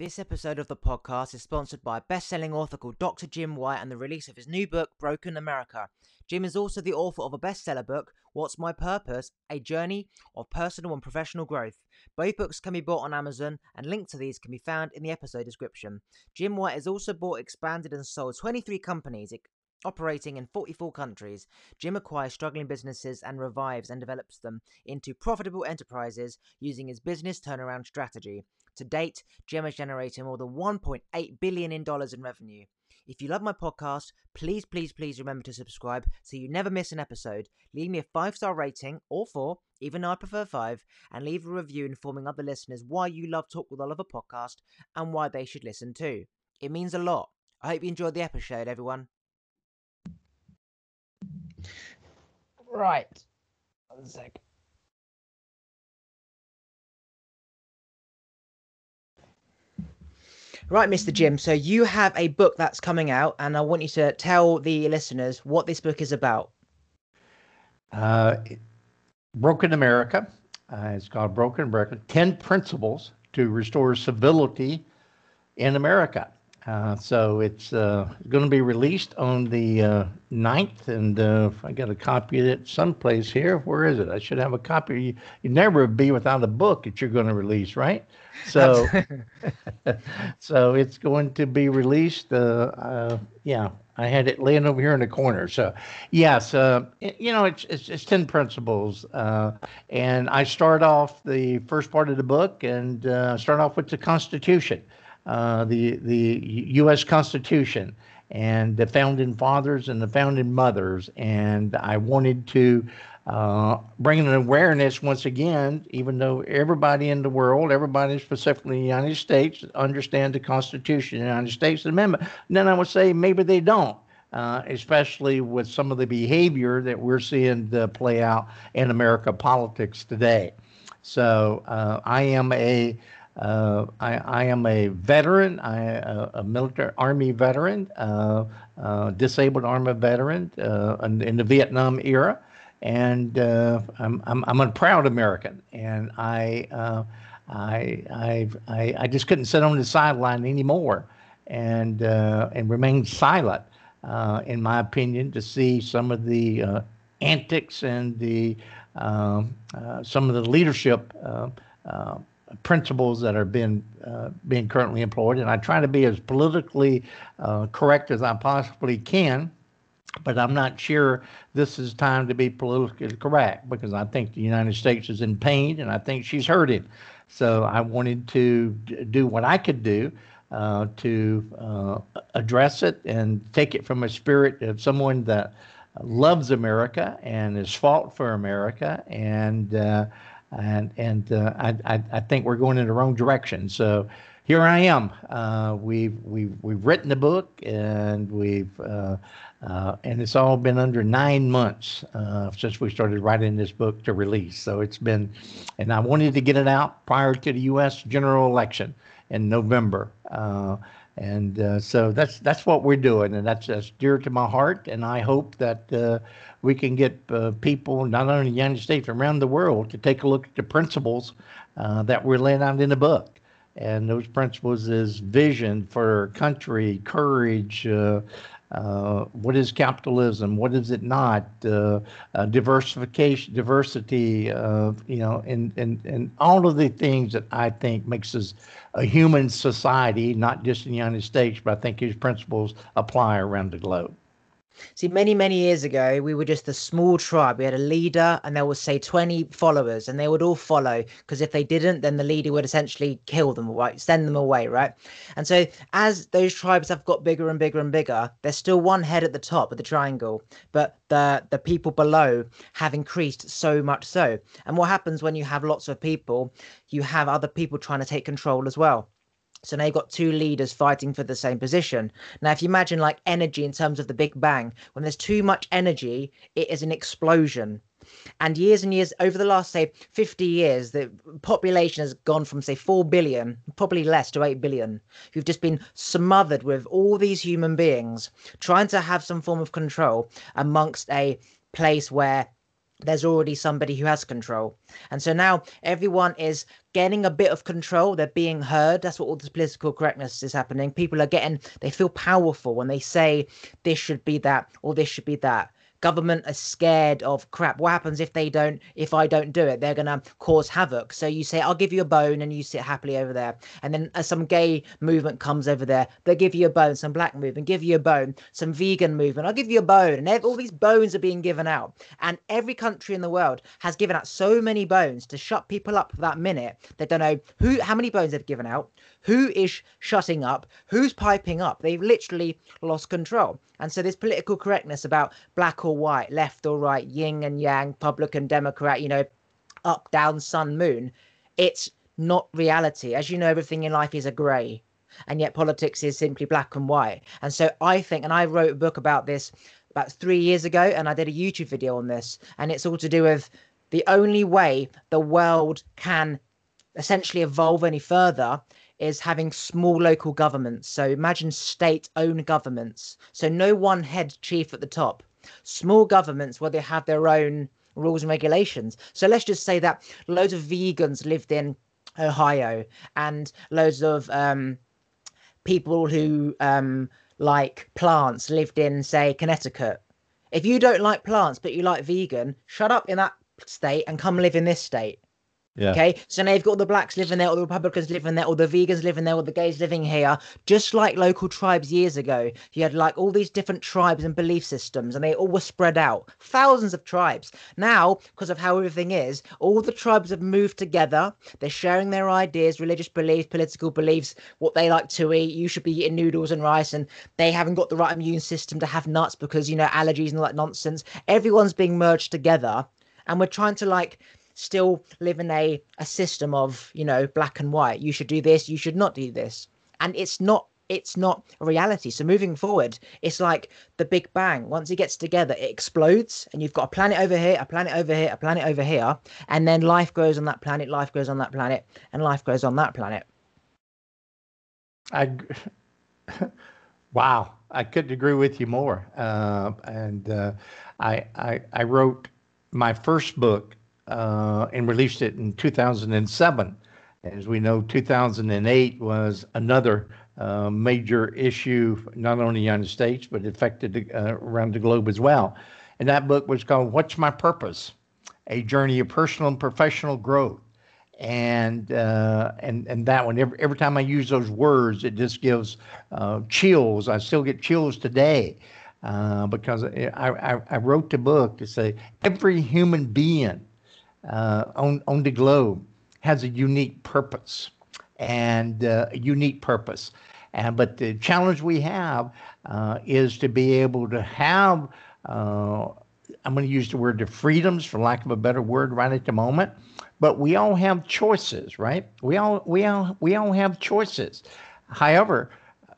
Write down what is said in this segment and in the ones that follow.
This episode of the podcast is sponsored by best-selling author called Dr. Jim White and the release of his new book, Broken America. Jim is also the author of a bestseller book, What's My Purpose? A Journey of Personal and Professional Growth. Both books can be bought on Amazon, and links to these can be found in the episode description. Jim White has also bought, expanded, and sold 23 companies, operating in 44 countries. Jim acquires struggling businesses and revives and develops them into profitable enterprises using his business turnaround strategy. To date, Jim has generated more than 1.8 billion in dollars in revenue. If you love my podcast, please, please, please remember to subscribe so you never miss an episode. Leave me a five star rating or four, even though I prefer five, and leave a review informing other listeners why you love Talk with Oliver podcast and why they should listen too. It means a lot. I hope you enjoyed the episode, everyone. Right. One sec. Right, Mr. Jim. So you have a book that's coming out, and I want you to tell the listeners what this book is about. Uh, Broken America. Uh, it's called Broken America 10 Principles to Restore Civility in America. Uh, so it's uh, going to be released on the uh, 9th, and uh, I got a copy of it someplace here. Where is it? I should have a copy. You, you never be without a book that you're going to release, right? So, so it's going to be released. Uh, uh, yeah, I had it laying over here in the corner. So, yes, uh, it, you know, it's, it's, it's ten principles, uh, and I start off the first part of the book and uh, start off with the Constitution uh, the the U.S. Constitution and the founding fathers and the founding mothers, and I wanted to uh, bring an awareness once again, even though everybody in the world, everybody specifically in the United States, understand the Constitution, the United States Amendment. And then I would say maybe they don't. Uh, especially with some of the behavior that we're seeing play out in America politics today. So uh, I am a uh, I, I, am a veteran, I, a, a military Army veteran, uh, uh, disabled Army veteran uh, in, in, the Vietnam era, and uh, I'm, I'm, I'm, a proud American, and I, uh, I, I, I, just couldn't sit on the sideline anymore and, and remain silent, in my opinion, to see some of the antics and the um, some of the leadership principles that are being uh, being currently employed, and I try to be as politically uh, correct as I possibly can. But I'm not sure this is time to be politically correct because I think the United States is in pain and I think she's hurting. So I wanted to do what I could do uh, to uh, address it and take it from a spirit of someone that loves America and has fought for America and uh, and and uh, I, I, I think we're going in the wrong direction. So here I am. Uh, we've we've we've written the book and we've uh, uh and it's all been under nine months uh, since we started writing this book to release. So it's been, and I wanted to get it out prior to the U.S. general election in November. And uh, so that's that's what we're doing, and that's, that's dear to my heart. And I hope that uh, we can get uh, people, not only in the United States, around the world, to take a look at the principles uh, that we're laying out in the book. And those principles is vision for country, courage, uh, uh, what is capitalism? What is it not? Diversification, diversity, you know, and, and, and all of the things that I think makes us a human society, not just in the United States, but I think his principles apply around the globe. See, many, many years ago, we were just a small tribe. We had a leader, and there was, say, 20 followers, and they would all follow. Because if they didn't, then the leader would essentially kill them, right? Send them away, right? And so, as those tribes have got bigger and bigger and bigger, there's still one head at the top of the triangle, but the the people below have increased so much so. And what happens when you have lots of people? You have other people trying to take control as well. So now you've got two leaders fighting for the same position. Now, if you imagine like energy in terms of the Big Bang, when there's too much energy, it is an explosion. And years and years, over the last, say, 50 years, the population has gone from, say, 4 billion, probably less, to 8 billion, who've just been smothered with all these human beings trying to have some form of control amongst a place where there's already somebody who has control. And so now everyone is getting a bit of control. They're being heard. That's what all this political correctness is happening. People are getting, they feel powerful when they say this should be that or this should be that government are scared of crap. What happens if they don't if i don't do it? They're gonna cause havoc. So you say i'll give you a bone and you sit happily over there. And then as some gay movement comes over there they give you a bone some black movement give you a bone some vegan movement i'll give you a bone and all these bones are being given out. And every country in the world has given out so many bones to shut people up for that minute. They don't know who how many bones they've given out who is shutting up who's piping up they've literally lost control and so this political correctness about black or white, left or right, yin and yang, Republican, Democrat, you know, up, down, sun, moon, it's not reality. As you know, everything in life is a grey. And yet politics is simply black and white. And so I think, and I wrote a book about this about three years ago, and I did a YouTube video on this, and it's all to do with the only way the world can essentially evolve any further is having small local governments. So imagine state owned governments. So no one head chief at the top. Small governments where they have their own rules and regulations. So let's just say that loads of vegans lived in Ohio and loads of um, people who um, like plants lived in, say, Connecticut. If you don't like plants but you like vegan, shut up in that state and come live in this state. Yeah. Okay, so now you've got the blacks living there, all the Republicans living there, all the vegans living there, all the gays living here. Just like local tribes years ago, you had like all these different tribes and belief systems, and they all were spread out. Thousands of tribes. Now, because of how everything is, all the tribes have moved together. They're sharing their ideas, religious beliefs, political beliefs, what they like to eat. You should be eating noodles and rice, and they haven't got the right immune system to have nuts because you know allergies and all that nonsense. Everyone's being merged together, and we're trying to like still live in a, a system of, you know, black and white. You should do this, you should not do this. And it's not it's not a reality. So moving forward, it's like the Big Bang. Once it gets together, it explodes, and you've got a planet over here, a planet over here, a planet over here, and then life grows on that planet, life grows on that planet, and life grows on that planet. I, wow, I couldn't agree with you more. Uh, and uh, I, I, I wrote my first book uh, and released it in 2007. As we know, 2008 was another uh, major issue, not only in the United States, but affected uh, around the globe as well. And that book was called What's My Purpose? A Journey of Personal and Professional Growth. And uh, and and that one every, every time I use those words, it just gives uh, chills. I still get chills today uh, because I, I, I wrote the book to say every human being uh, on, on the globe has a unique purpose and uh, a unique purpose. And, but the challenge we have uh, is to be able to have, uh, I'm going to use the word the freedoms, for lack of a better word, right at the moment. But we all have choices, right? We all we all we all have choices. However,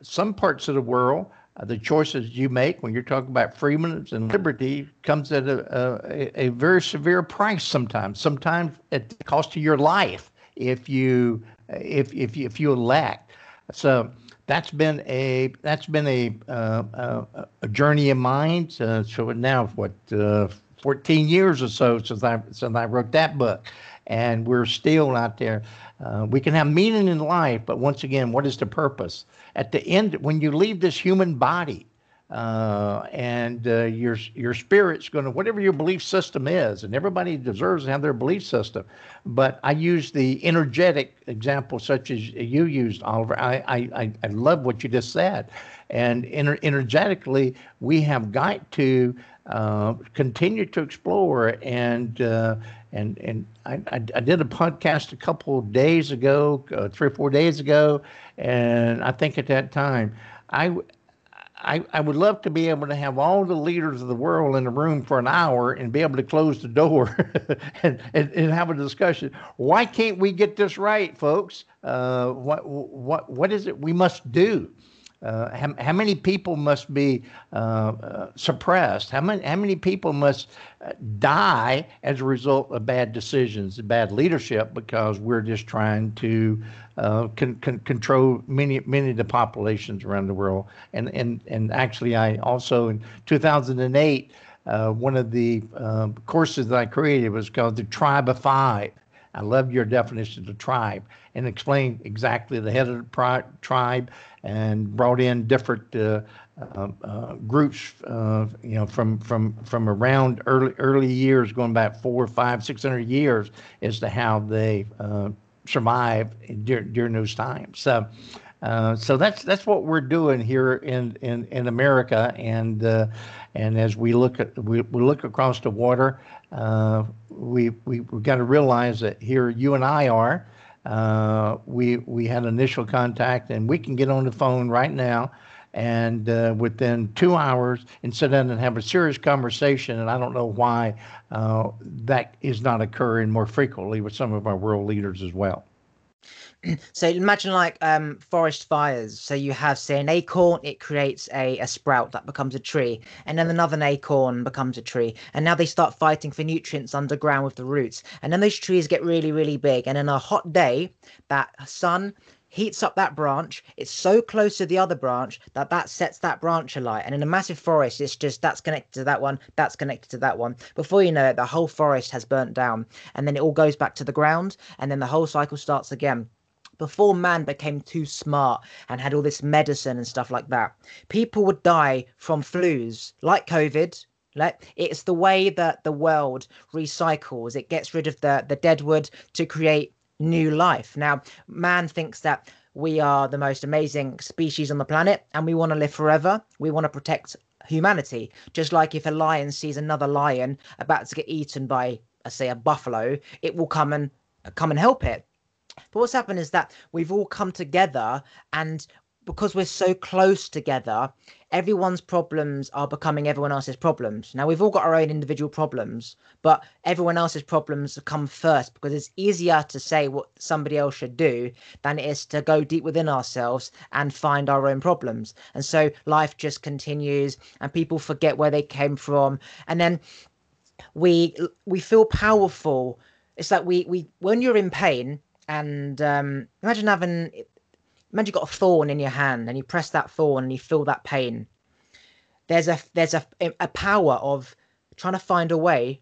some parts of the world uh, the choices you make when you're talking about freedom and liberty comes at a, a, a, very severe price sometimes sometimes at the cost of your life if you if if you, if you elect. So that's been a that's been a uh, a, a, journey of mine. Uh, so now what uh, 14 years or so since I since I wrote that book. And we're still out there. Uh, we can have meaning in life but once again what is the purpose at the end, when you leave this human body, uh, and uh, your your spirit's going to whatever your belief system is, and everybody deserves to have their belief system. But I use the energetic example, such as you used, Oliver. I I I love what you just said, and ener- energetically, we have got to uh, continue to explore and. And and I, I, I, did a podcast a couple days ago, uh, three or four days ago, and I think at that time, I, I, I would love to be able to have all the leaders of the world in the room for an hour and be able to close the door and, and, and have a discussion. Why can't we get this right, folks? Uh, what, what, what is it we must do? Uh, how, how, many people must be uh, uh, suppressed? How many, how many people must uh, die as a result of bad decisions, bad leadership, because we're just trying to con, con, control many many of the populations around the world? And and and actually, I also in 2008 uh, one of the uh, courses that I created was called the Tribe of Five. I love your definition of tribe and explain exactly the head of the pri- tribe and brought in different uh, uh, uh, groups, uh, you know, from from from around early early years, going back four, five, six hundred years, as to how they uh, survived during, during those times. So. Uh, so that's that's what we're doing here in in, in America, and uh, and as we look at we, we look across the water, uh, we we we got to realize that here you and I are. Uh, we we had initial contact, and we can get on the phone right now and uh, within two hours and sit down and have a serious conversation. And I don't know why uh, that is not occurring more frequently with some of our world leaders as well. So imagine like um, forest fires. So you have, say, an acorn, it creates a, a sprout that becomes a tree, and then another acorn becomes a tree. And now they start fighting for nutrients underground with the roots. And then those trees get really, really big. And in a hot day, that sun heats up that branch. It's so close to the other branch that that sets that branch alight. And in a massive forest, it's just that's connected to that one, that's connected to that one. Before you know it, the whole forest has burnt down. And then it all goes back to the ground. And then the whole cycle starts again before man became too smart and had all this medicine and stuff like that, people would die from flus like COVID. Like it's the way that the world recycles. It gets rid of the the dead wood to create new life. Now, man thinks that we are the most amazing species on the planet and we want to live forever. We want to protect humanity. Just like if a lion sees another lion about to get eaten by, uh, say, a buffalo, it will come and come and help it. But what's happened is that we've all come together and because we're so close together, everyone's problems are becoming everyone else's problems. Now we've all got our own individual problems, but everyone else's problems come first because it's easier to say what somebody else should do than it is to go deep within ourselves and find our own problems. And so life just continues and people forget where they came from and then we we feel powerful. It's like we we when you're in pain and um, imagine having imagine you got a thorn in your hand and you press that thorn and you feel that pain. There's a there's a a power of trying to find a way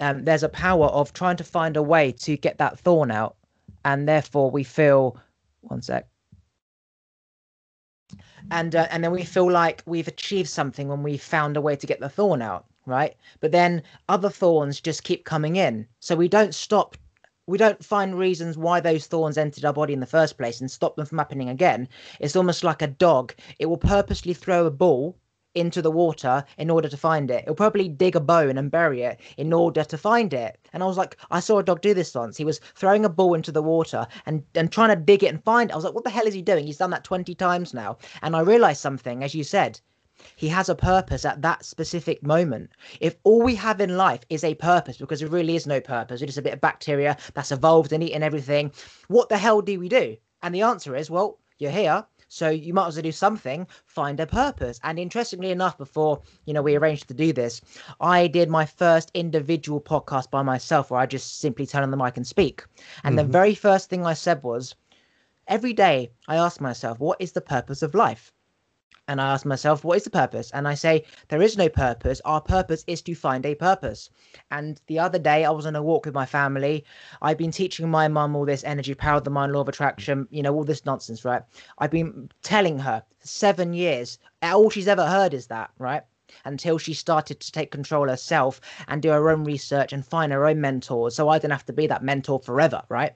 um, there's a power of trying to find a way to get that thorn out and therefore we feel one sec. And uh, and then we feel like we've achieved something when we found a way to get the thorn out right? But then other thorns just keep coming in. So we don't stop we don't find reasons why those thorns entered our body in the first place and stop them from happening again. It's almost like a dog. It will purposely throw a ball into the water in order to find it. It'll probably dig a bone and bury it in order to find it. And I was like, I saw a dog do this once. He was throwing a ball into the water and, and trying to dig it and find it. I was like, what the hell is he doing? He's done that 20 times now. And I realized something, as you said, he has a purpose at that specific moment. If all we have in life is a purpose, because there really is no purpose, it is a bit of bacteria that's evolved and eaten everything, what the hell do we do? And the answer is, well, you're here. So you might as well do something, find a purpose. And interestingly enough, before you know we arranged to do this, I did my first individual podcast by myself where I just simply turn on the mic and speak. And mm-hmm. the very first thing I said was, every day I ask myself, what is the purpose of life? And I ask myself, what is the purpose? And I say, there is no purpose. Our purpose is to find a purpose. And the other day, I was on a walk with my family. I've been teaching my mum all this energy, power of the mind, law of attraction, you know, all this nonsense, right? I've been telling her seven years. All she's ever heard is that, right? until she started to take control herself and do her own research and find her own mentors so I didn't have to be that mentor forever, right?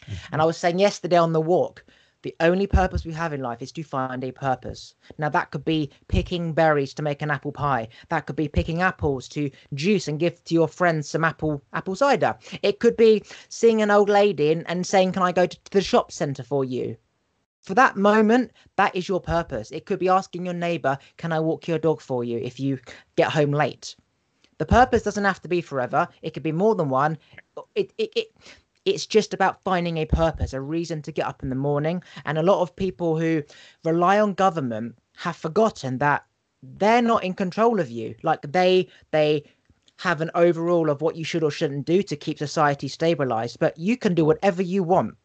Mm-hmm. And I was saying yesterday on the walk, the only purpose we have in life is to find a purpose. Now, that could be picking berries to make an apple pie. That could be picking apples to juice and give to your friends some apple apple cider. It could be seeing an old lady and, and saying, Can I go to the shop centre for you? For that moment, that is your purpose. It could be asking your neighbour, Can I walk your dog for you if you get home late? The purpose doesn't have to be forever. It could be more than one. It, it, it, it's just about finding a purpose, a reason to get up in the morning. And a lot of people who rely on government have forgotten that they're not in control of you. Like they they have an overall of what you should or shouldn't do to keep society stabilized, but you can do whatever you want.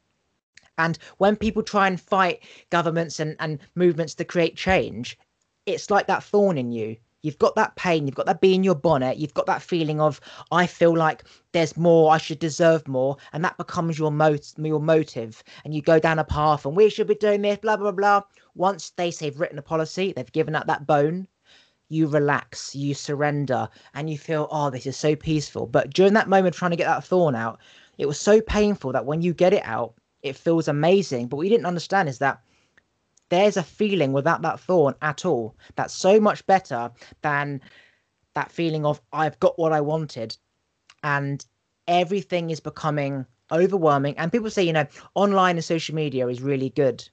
And when people try and fight governments and, and movements to create change, it's like that thorn in you. You've got that pain, you've got that bee in your bonnet, you've got that feeling of I feel like there's more, I should deserve more, and that becomes your mot- your motive, and you go down a path, and we should be doing this, blah blah blah. Once they say they've written a policy, they've given up that bone, you relax, you surrender, and you feel, oh, this is so peaceful. But during that moment trying to get that thorn out, it was so painful that when you get it out, it feels amazing. But what we didn't understand is that there's a feeling without that thorn at all that's so much better than that feeling of I've got what I wanted. And everything is becoming overwhelming. And people say you know online and social media is really good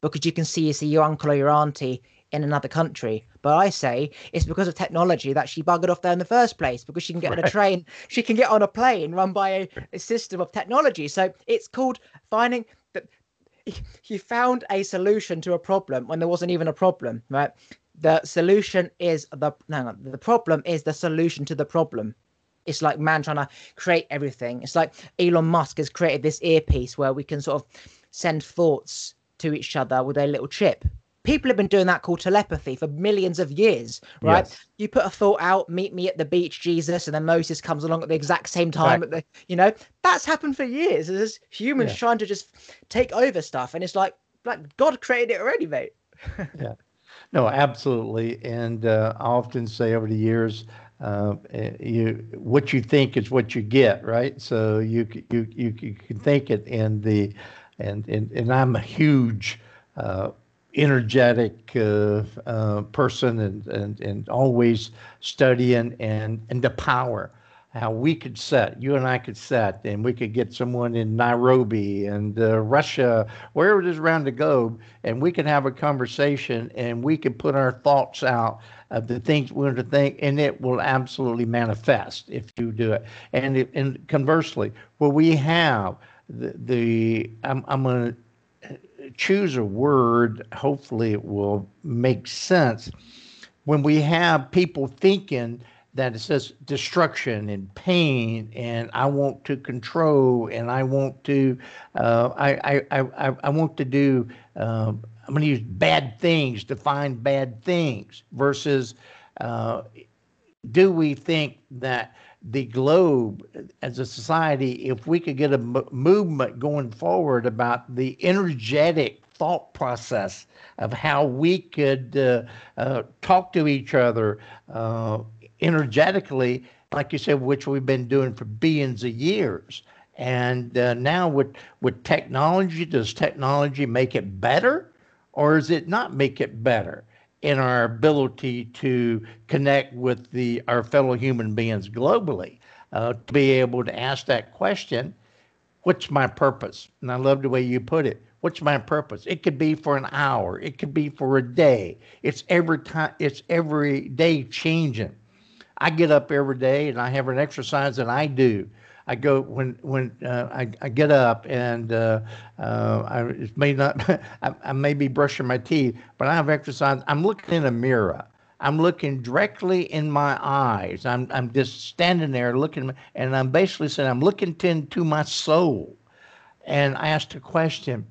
because you can see you see your uncle or your auntie in another country. But i say it's because of technology that she buggered off there in the first place because she can get right. on a train she can get on a plane run by a, a system of technology. So it's called finding he found a solution to a problem when there wasn't even a problem, right? The solution is the no, the problem is the solution to the problem. It's like man trying to create everything. It's like Elon Musk has created this earpiece where we can sort of send thoughts to each other with a little chip people have been doing that called telepathy for millions of years, right? Yes. You put a thought out, meet me at the beach, Jesus, and then Moses comes along at the exact same time. At the, you know, that's happened for years. There's humans yeah. trying to just take over stuff, and it's like, like God created it already, mate. yeah, no, absolutely. And uh, I often say over the years, uh, eh, you what you think is what you get, right? So you you you, you can think it, and the and and and I'm a huge uh, energetic uh, uh, person and, and, and always studying and, and the power. How we could set you and i could set and we could get someone in nairobi and uh, russia wherever it is around the globe and we could have a conversation and we could put our thoughts out of the things we want to think and it will absolutely manifest if you do it. And, and conversely where we have the, the i'm, I'm going to choose a word, hopefully it will make sense. When we have people thinking that it says destruction and pain, and I want to control, and I want to, uh, I, I, I, I want to do, uh, I'm going to use bad things to find bad things versus uh, do we think that the globe as a society, if we could get a m- movement going forward about the energetic thought process of how we could uh, uh, talk to each other uh, energetically, like you said, which we've been doing for billions of years. And uh, now with with technology, does technology make it better, or does it not make it better? In our ability to connect with the our fellow human beings globally uh, to be able to ask that question what's my purpose? And i love the way you put it what's my purpose? It could be for an hour it could be for a day. It's every time it's every day changing. I get up every day and i have an exercise that i do I go when when uh, I, I get up and uh, uh, I it may not I, I, may be brushing my teeth, but I have exercise. I'm looking in a mirror. I'm looking directly in my eyes. I'm I'm just standing there looking, and I'm basically saying I'm looking into my soul, and I asked a question: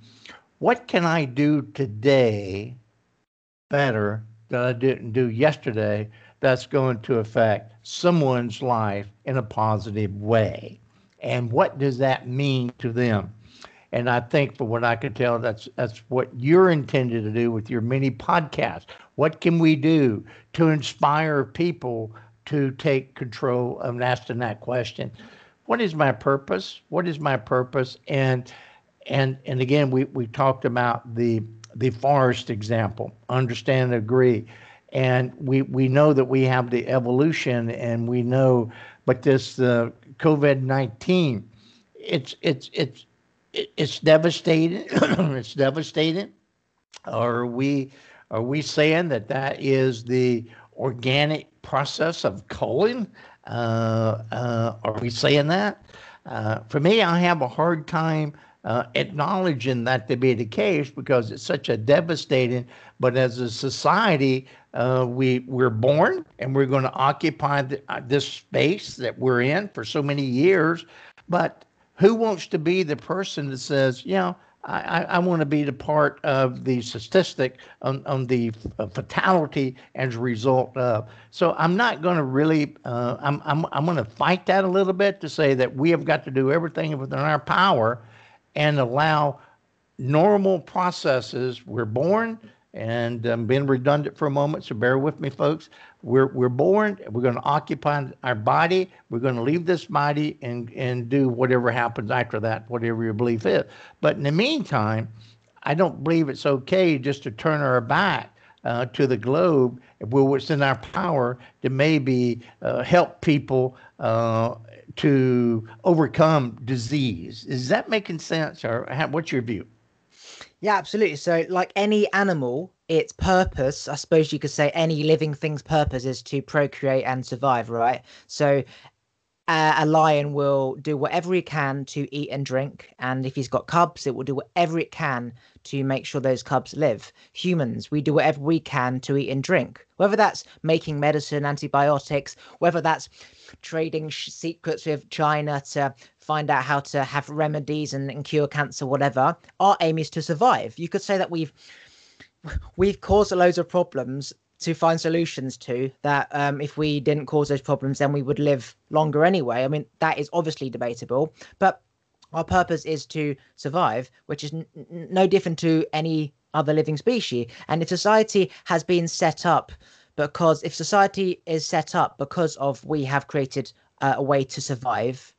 What can I do today better that I didn't do yesterday? That's going to affect someone's life in a positive way and what does that mean to them? And I think, for what I can tell, that's that's what you're intended to do with your mini podcast. What can we do to inspire people to take control of asking that question? What is my purpose? What is my purpose? And and and again, we we talked about the the forest example. Understand, agree, and we we know that we have the evolution, and we know, but this uh, COVID nineteen. It's it's it's it's devastating. it's devastating. Are we are we saying that that is the organic process of culling? Uh, uh, are we saying that? Uh, for me, I have a hard time uh, acknowledging that to be the case because it's such a devastating. But as a society, uh, we we're born and we're going to occupy the, uh, this space that we're in for so many years. But who wants to be the person that says, you know, I, I want to be the part of the statistic on, on the uh, fatality as a result of. So I'm not going to really, uh, I'm, I'm, I'm going to fight that a little bit to say that we have got to do everything within our power and allow normal processes. We're born, and I'm being redundant for a moment, so bear with me, folks. We're, we're born, we're going to occupy our body, we're going to leave this body and, and do whatever happens after that, whatever your belief is. But in the meantime, I don't believe it's okay just to turn our back uh, to the globe where it's in our power to maybe uh, help people uh, to overcome disease. Is that making sense, or what's your view? Yeah, absolutely. So, like any animal, its purpose, I suppose you could say, any living thing's purpose is to procreate and survive, right? So, uh, a lion will do whatever he can to eat and drink, and if he's got cubs, it will do whatever it can to make sure those cubs live. Humans, we do whatever we can to eat and drink, whether that's making medicine, antibiotics, whether that's trading sh- secrets with China to find out how to have remedies and, and cure cancer, whatever. Our aim is to survive. You could say that we've we've caused loads of problems to find solutions to that um, if we didn't cause those problems then we would live longer anyway i mean that is obviously debatable but our purpose is to survive which is n- no different to any other living species and if society has been set up because if society is set up because of we have created uh, a way to survive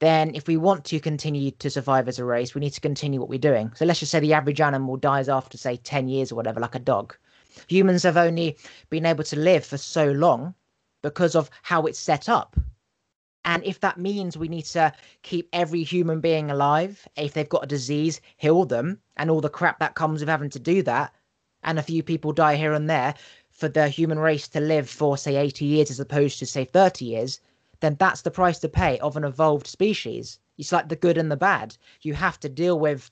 then if we want to continue to survive as a race, we need to continue what we're doing. So let's just say the average animal dies after, say, 10 years or whatever, like a dog. Humans have only been able to live for so long because of how it's set up. And if that means we need to keep every human being alive, if they've got a disease, heal them, and all the crap that comes with having to do that, and a few people die here and there, for the human race to live for, say, 80 years as opposed to, say, 30 years, then that's the price to pay of an evolved species. It's like the good and the bad. You have to deal with,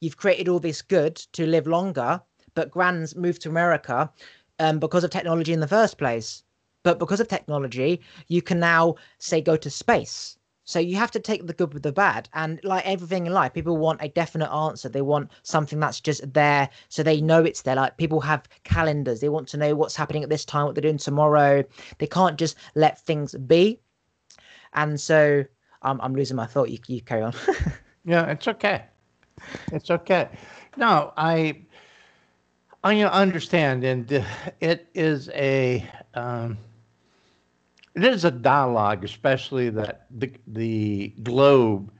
you've created all this good to live longer, but grands moved to America um, because of technology in the first place. But because of technology, you can now say go to space. So you have to take the good with the bad. And like everything in life, people want a definite answer. They want something that's just there so they know it's there. Like people have calendars. They want to know what's happening at this time, what they're doing tomorrow. They can't just let things be. And so um, I'm losing my thought. You, you carry on. yeah, it's okay. It's okay. No, I I understand, and it is a um, it is a dialogue, especially that the the globe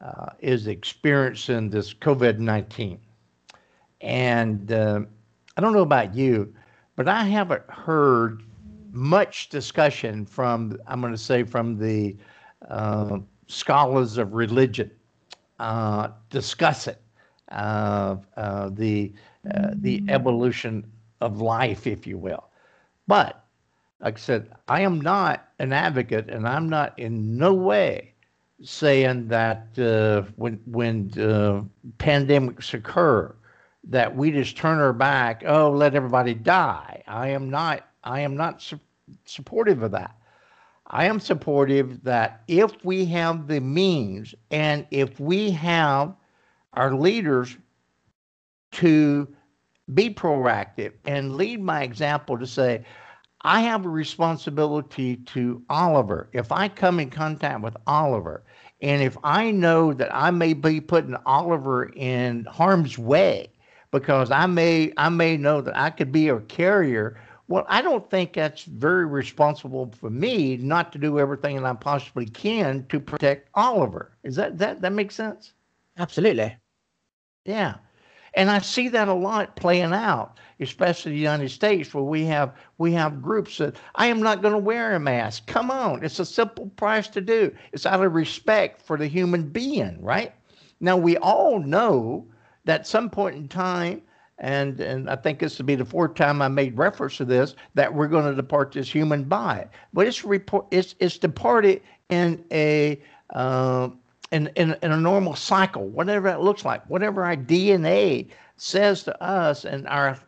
uh, is experiencing this COVID nineteen, and uh, I don't know about you, but I haven't heard much discussion from I'm going to say from the uh, scholars of religion uh, discuss it, uh, uh, the evolution of life, if you will, but like I said, I am not an advocate, and I'm not in no way saying that uh, when when uh, pandemics occur, that we just turn our back. Oh, let everybody die. I am not. I am not su- supportive of that. I am supportive that if we have the means and if we have our leaders to be proactive and lead my example to say, I have a responsibility to Oliver. If I come in contact with Oliver, and if I know that I may be putting Oliver in harm's way because I may I may know that I could be a carrier, well, I don't think that's very responsible for me not to do everything that I possibly can to protect Oliver. Is that that that makes sense? Absolutely. Yeah. And I see that a lot playing out, especially the United States, where we have we have groups that I am not going to wear a mask. Come on, it's a simple price to do. It's out of respect for the human being, right? Now we all know that some point in time, and and I think this will be the fourth time I made reference to this, that we're going to depart this human body. But it's report it's it's departed in a uh, in, in, in a normal cycle, whatever that looks like, whatever our DNA says to us and our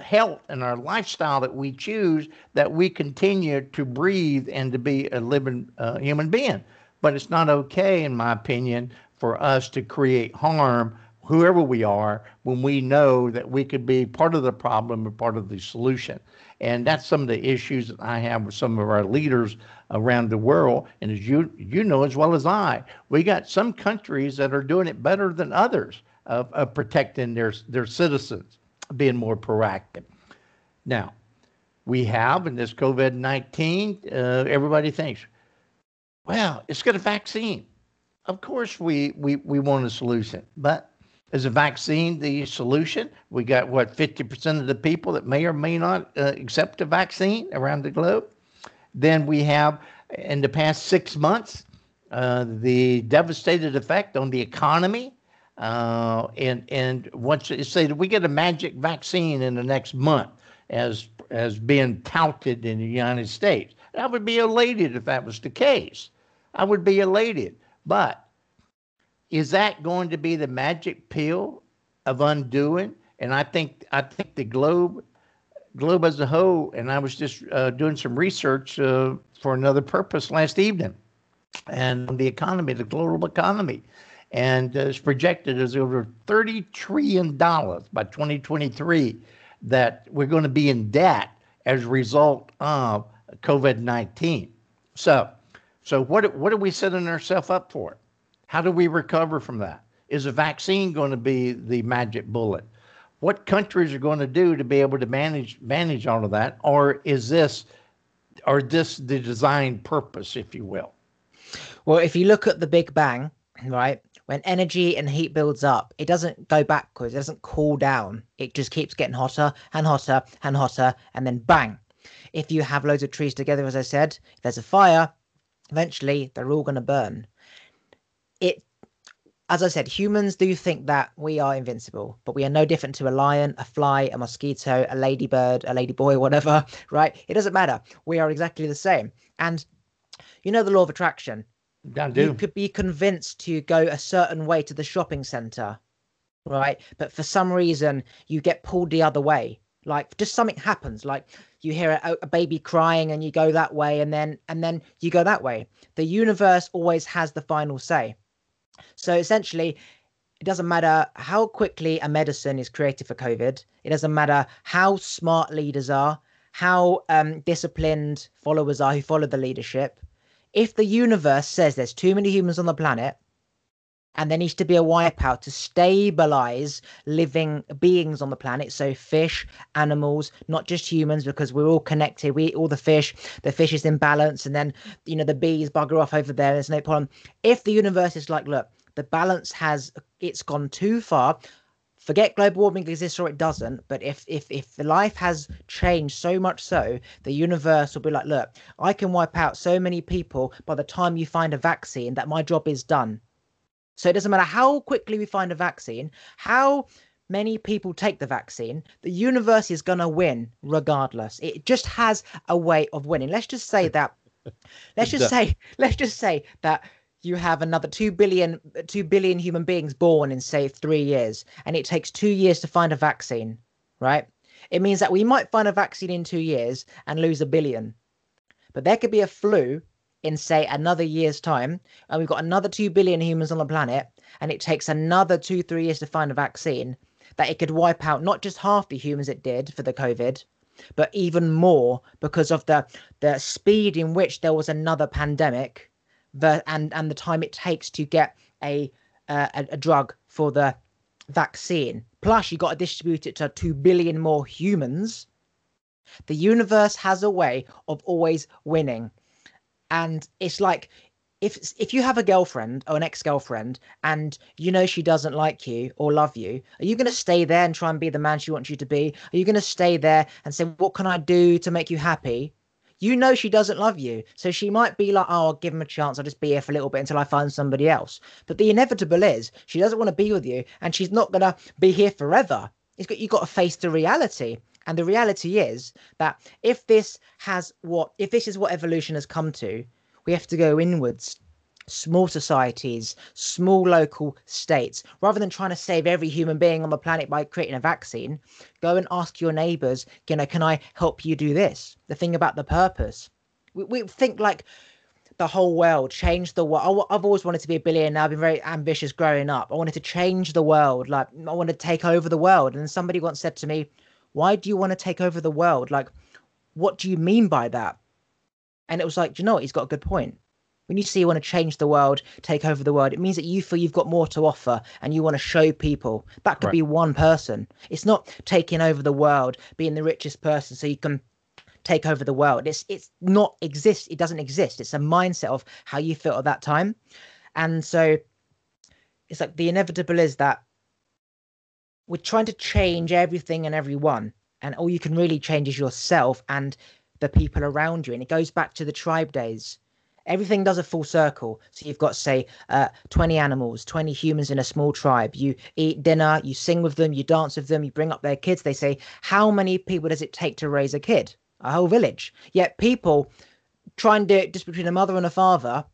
health and our lifestyle that we choose, that we continue to breathe and to be a living uh, human being. But it's not okay, in my opinion, for us to create harm, whoever we are, when we know that we could be part of the problem or part of the solution. And that's some of the issues that I have with some of our leaders around the world. And as you you know as well as I, we got some countries that are doing it better than others of, of protecting their their citizens, being more proactive. Now, we have in this COVID nineteen, uh, everybody thinks, well, it's got a vaccine. Of course, we we we want a solution, but is a vaccine the solution? We got what 50% of the people that may or may not uh, accept a vaccine around the globe. Then we have, in the past six months, uh, the devastated effect on the economy. Uh, and and once you say that we get a magic vaccine in the next month, as as being touted in the United States, I would be elated if that was the case. I would be elated, but is that going to be the magic pill of undoing? And I think I think the globe globe as a whole. And I was just uh, doing some research uh, for another purpose last evening, and the economy, the global economy, and uh, it's projected as over thirty trillion dollars by 2023 that we're going to be in debt as a result of COVID 19. So, so what what are we setting ourselves up for? How do we recover from that? Is a vaccine going to be the magic bullet? What countries are going to do to be able to manage manage all of that, or is this, or this the design purpose, if you will? Well, if you look at the Big Bang, right, when energy and heat builds up, it doesn't go backwards, it doesn't cool down. It just keeps getting hotter and hotter and hotter, and then bang. If you have loads of trees together, as I said, if there's a fire, eventually they're all going to burn as I said, humans do think that we are invincible, but we are no different to a lion, a fly, a mosquito, a ladybird, a ladyboy, whatever, right? It doesn't matter. We are exactly the same. And you know the law of attraction. I do. You could be convinced to go a certain way to the shopping center, right? But for some reason, you get pulled the other way. Like just something happens. Like you hear a, a baby crying and you go that way, and then and then you go that way. The universe always has the final say so essentially, it doesn't matter how quickly a medicine is created for COVID. It doesn't matter how smart leaders are, how um, disciplined followers are who follow the leadership. If the universe says there's too many humans on the planet, and there needs to be a wipeout to stabilize living beings on the planet. So fish animals not just humans because we're all connected. We eat all the fish. The fish is in balance and then you know the bees bugger off over there. There's no problem. If the universe is like look the balance has it's gone too far forget global warming exists or it doesn't but if if if the life has changed so much so the universe will be like look i can wipe out so many people by the time you find a vaccine that my job is done so it doesn't matter how quickly we find a vaccine how many people take the vaccine the universe is going to win regardless. It just has a way of winning. Let's just say that let's just say let's just say that you have another 2 billion 2 billion human beings born in say 3 years and it takes 2 years to find a vaccine right? It means that we might find a vaccine in 2 years and lose a billion. But there could be a flu in say another year's time and we've got another 2 billion humans on the planet and it takes another 2 3 years to find a vaccine that it could wipe out not just half the humans it did for the covid but even more because of the the speed in which there was another pandemic and and the time it takes to get a uh, a, a drug for the vaccine. Plus, you got to distribute it to two billion more humans. The universe has a way of always winning, and it's like if if you have a girlfriend or an ex-girlfriend and you know she doesn't like you or love you are you going to stay there and try and be the man she wants you to be are you going to stay there and say what can i do to make you happy you know she doesn't love you. So she might be like, oh, I'll give him a chance. I'll just be here for a little bit until I find somebody else. But the inevitable is she doesn't want to be with you and she's not going to be here forever. It's got, you've got to face the reality. And the reality is that if this has what, if this is what evolution has come to, we have to go inwards small societies, small local states, rather than trying to save every human being on the planet by creating a vaccine, go and ask your neighbors, you know, can I help you do this? The thing about the purpose. We, we think like the whole world, change the world. I've always wanted to be a billionaire. I've been very ambitious growing up. I wanted to change the world. Like I want to take over the world. And somebody once said to me, "Why do you want to take over the world? Like, what do you mean by that?" And it was like, you know what? He's got a good point. When you say you want to change the world, take over the world, it means that you feel you've got more to offer and you want to show people. That could right. be one person. It's not taking over the world, being the richest person so you can take over the world. It's it's not exist. It doesn't exist. It's a mindset of how you feel at that time, and so it's like the inevitable is that we're trying to change everything and everyone, and all you can really change is yourself and the people around you. And it goes back to the tribe days. Everything does a full circle. So you've got, say, uh, 20 animals, 20 humans in a small tribe. You eat dinner, you sing with them, you dance with them, you bring up their kids. They say, How many people does it take to raise a kid? a whole village. Yet people try and do it just between a mother and a father,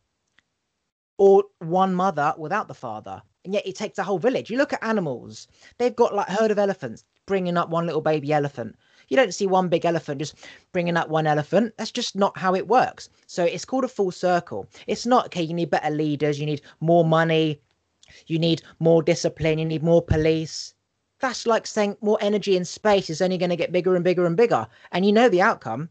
or one mother without the father. And yet it takes a whole village. You look at animals, they've got like herd of elephants bringing up one little baby elephant. You don't see one big elephant just bringing up one elephant. That's just not how it works. So it's called a full circle. It's not, okay, you need better leaders, you need more money, you need more discipline, you need more police that's like saying more energy in space is only going to get bigger and bigger and bigger. And you know the outcome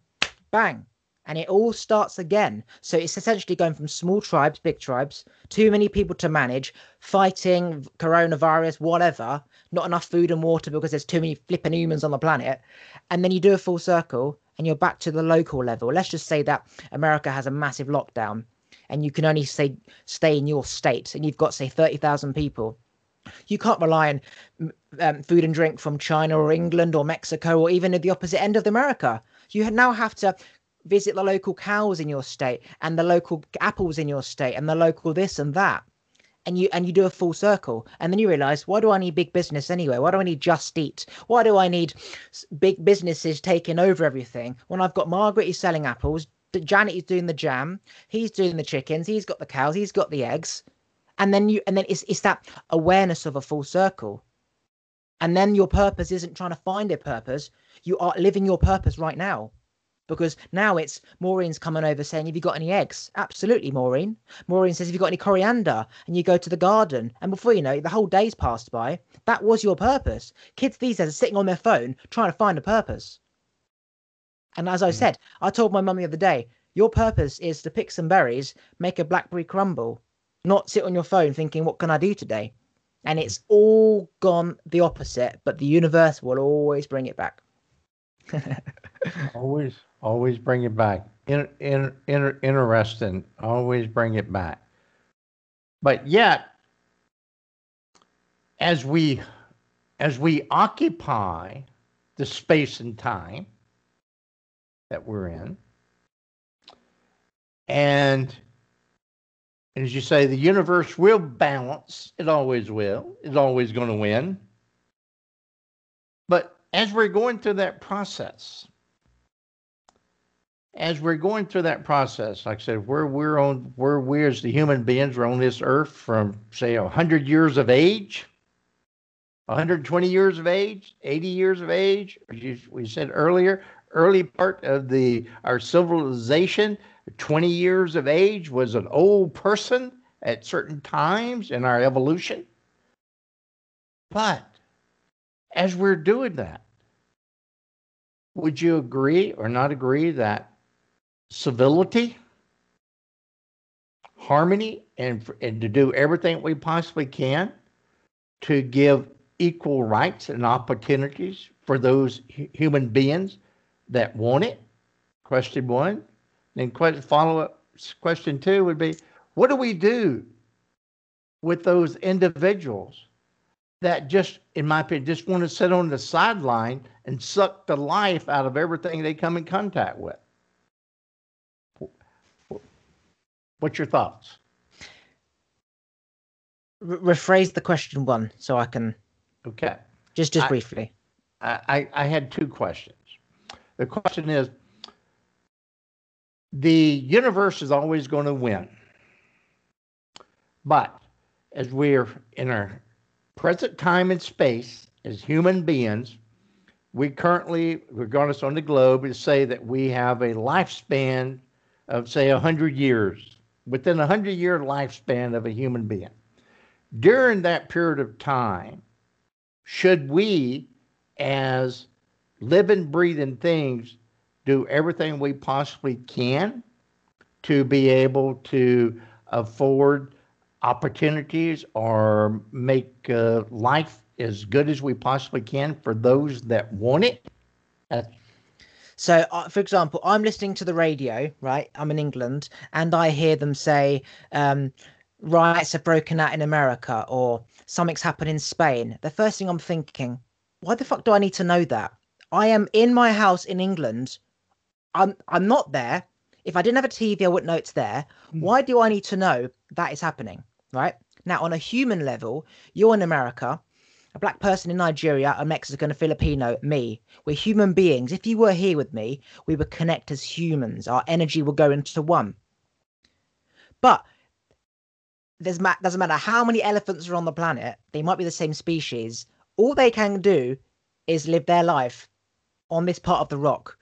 bang. And it all starts again. So it's essentially going from small tribes, big tribes, too many people to manage, fighting coronavirus, whatever, not enough food and water because there's too many flipping humans on the planet. And then you do a full circle and you're back to the local level. Let's just say that America has a massive lockdown and you can only say stay in your state and you've got say 30,000 people you can't rely on um, food and drink from China or England or Mexico or even at the opposite end of America. You now have to visit the local cows in your state and the local apples in your state and the local this and that. And you and you do a full circle, and then you realize, why do I need big business anyway? Why do I need Just Eat? Why do I need big businesses taking over everything when I've got Margaret is selling apples, Janet is doing the jam, he's doing the chickens, he's got the cows, he's got the eggs and then you and then it's it's that awareness of a full circle and then your purpose isn't trying to find a purpose you are living your purpose right now because now it's Maureen's coming over saying, Have you got any eggs? Absolutely, Maureen. Maureen says, Have you got any coriander? And you go to the garden. And before you know it, the whole day's passed by. That was your purpose. Kids these days are sitting on their phone trying to find a purpose. And as I mm. said, I told my mum the other day, Your purpose is to pick some berries, make a blackberry crumble, not sit on your phone thinking, what can I do today? And it's all gone the opposite, but the universe will always bring it back. always, always bring it back. In, in, in, interesting. Always bring it back. But yet, as we as we occupy the space and time that we're in, and as you say, the universe will balance. It always will. It's always going to win. But as we're going through that process, as we're going through that process, like I said, where we're on, where we as the human beings are on this earth from, say, 100 years of age, 120 years of age, 80 years of age, we said earlier, early part of the our civilization 20 years of age was an old person at certain times in our evolution. But as we're doing that, would you agree or not agree that civility, harmony, and, and to do everything we possibly can to give equal rights and opportunities for those human beings that want it? Question one. Then question, follow up question two would be, what do we do with those individuals that just, in my opinion, just want to sit on the sideline and suck the life out of everything they come in contact with? What's your thoughts? rephrase the question one so I can. Okay. Just just I, briefly. I, I had two questions. The question is the universe is always going to win. But as we're in our present time and space as human beings, we currently, regardless on the globe, is say that we have a lifespan of say 100 years within a hundred year lifespan of a human being. During that period of time, should we, as living, breathing things, do everything we possibly can to be able to afford opportunities or make uh, life as good as we possibly can for those that want it? That's So, uh, for example, I'm listening to the radio, right? I'm in England, and I hear them say um, riots have broken out in America or something's happened in Spain. The first thing I'm thinking, why the fuck do I need to know that? I am in my house in England. I'm I'm not there. If I didn't have a TV, I wouldn't know it's there. Mm. Why do I need to know that is happening? Right now, on a human level, you're in America. A black person in Nigeria, a Mexican, a Filipino, me. We're human beings. If you were here with me, we would connect as humans. Our energy will go into one. But there's ma- doesn't matter how many elephants are on the planet, they might be the same species. All they can do is live their life on this part of the rock.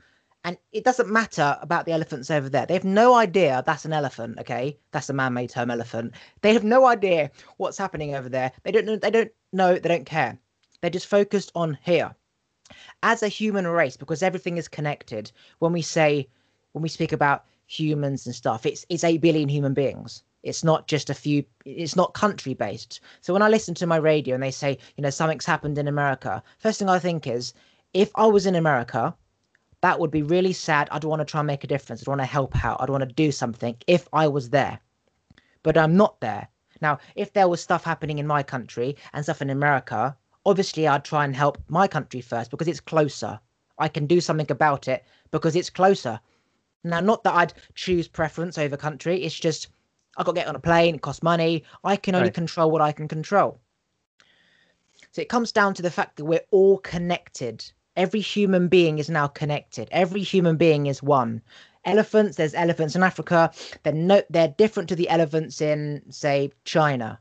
And it doesn't matter about the elephants over there. They have no idea that's an elephant, okay? That's a man-made term elephant. They have no idea what's happening over there. They don't know they don't know, they don't care. They're just focused on here. As a human race, because everything is connected, when we say when we speak about humans and stuff, it's it's eight billion human beings. It's not just a few. It's not country based. So when I listen to my radio and they say, you know, something's happened in America, first thing I think is, if I was in America, that would be really sad. I'd want to try and make a difference. I'd want to help out. I'd want to do something if I was there. But I'm not there. Now, if there was stuff happening in my country and stuff in America, obviously I'd try and help my country first because it's closer. I can do something about it because it's closer. Now, not that I'd choose preference over country. It's just I got to get on a plane. It costs money. I can only Right. control what I can control. So it comes down to the fact that we're all connected. Every human being is now connected. Every human being is one. Elephants, there's elephants in Africa. They're no, they're different to the elephants in, say, China.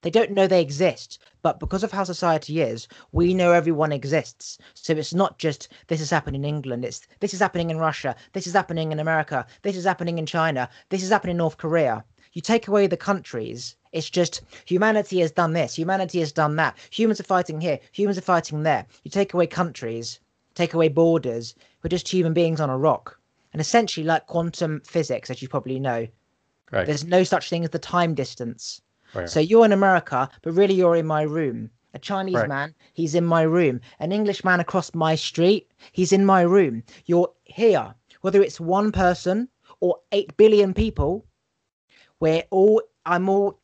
They don't know they exist, but because of how society is, we know everyone exists. So it's not just this is happening in England. It's this is happening in Russia. This is happening in America. This is happening in China. This is happening in North Korea. You take away the countries, it's just humanity has done this. Humanity has done that. Humans are fighting here. Humans are fighting there. You take away countries, take away borders. We're just human beings on a rock. And essentially, like quantum physics, as you probably know, right. there's no such thing as the time distance. Oh, right. So you're in America, but really you're in my room. A Chinese Right. man, he's in my room. An English man across my street, he's in my room. You're here. Whether it's one person or 8 billion people, we're all, I'm all,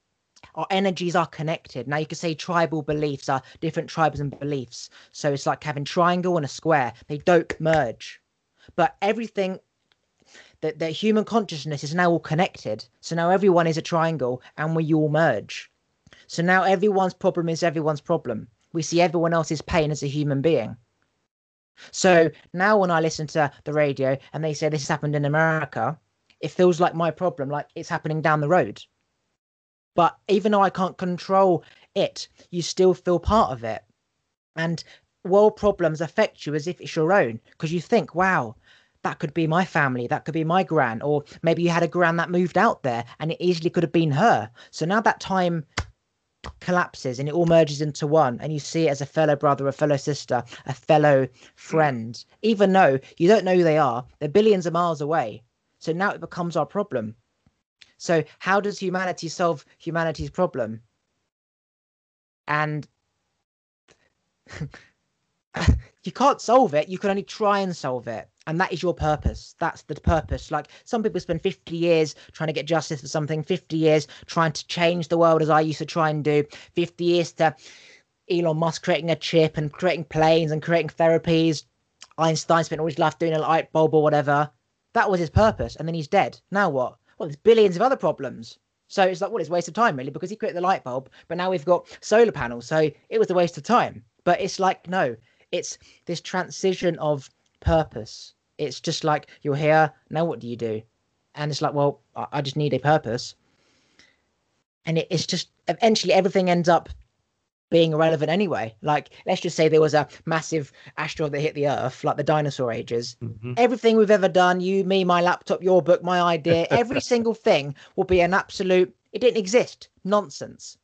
our energies are connected. Now you could say tribal beliefs are different tribes and beliefs. So it's like having triangle and a square. They don't merge. But everything that the human consciousness is now all connected. So now everyone is a triangle and we all merge. So now everyone's problem is everyone's problem. We see everyone else's pain as a human being. So now when I listen to the radio and they say this happened in America, it feels like my problem, like it's happening down the road. But even though I can't control it, you still feel part of it. And world problems affect you as if it's your own because you think, wow, that could be my family, that could be my gran, or maybe you had a gran that moved out there and it easily could have been her. So now that time collapses and it all merges into one, and you see it as a fellow brother, a fellow sister, a fellow friend, even though you don't know who they are, they're billions of miles away. So now it becomes our problem. So, how does humanity solve humanity's problem? And you can't solve it, you can only try and solve it. And that is your purpose. That's the purpose. Like some people spend 50 years trying to get justice for something, 50 years trying to change the world as I used to try and do, 50 years to Elon Musk creating a chip and creating planes and creating therapies. Einstein spent all his life doing a light bulb or whatever. That was his purpose. And then he's dead. Now what? Well, there's billions of other problems. So it's like, well, it's waste of time, really, because he created the light bulb, but now we've got solar panels. So it was a waste of time. But it's like, no, it's this transition of purpose. It's just like, you're here, now what do you do? And it's like, well, I, just need a purpose. And it, it's just, eventually everything ends up being irrelevant anyway. Like, let's just say there was a massive asteroid that hit the Earth, like the dinosaur ages. Mm-hmm. Everything we've ever done, you, me, my laptop, your book, my idea, every single thing will be an absolute, it didn't exist, nonsense.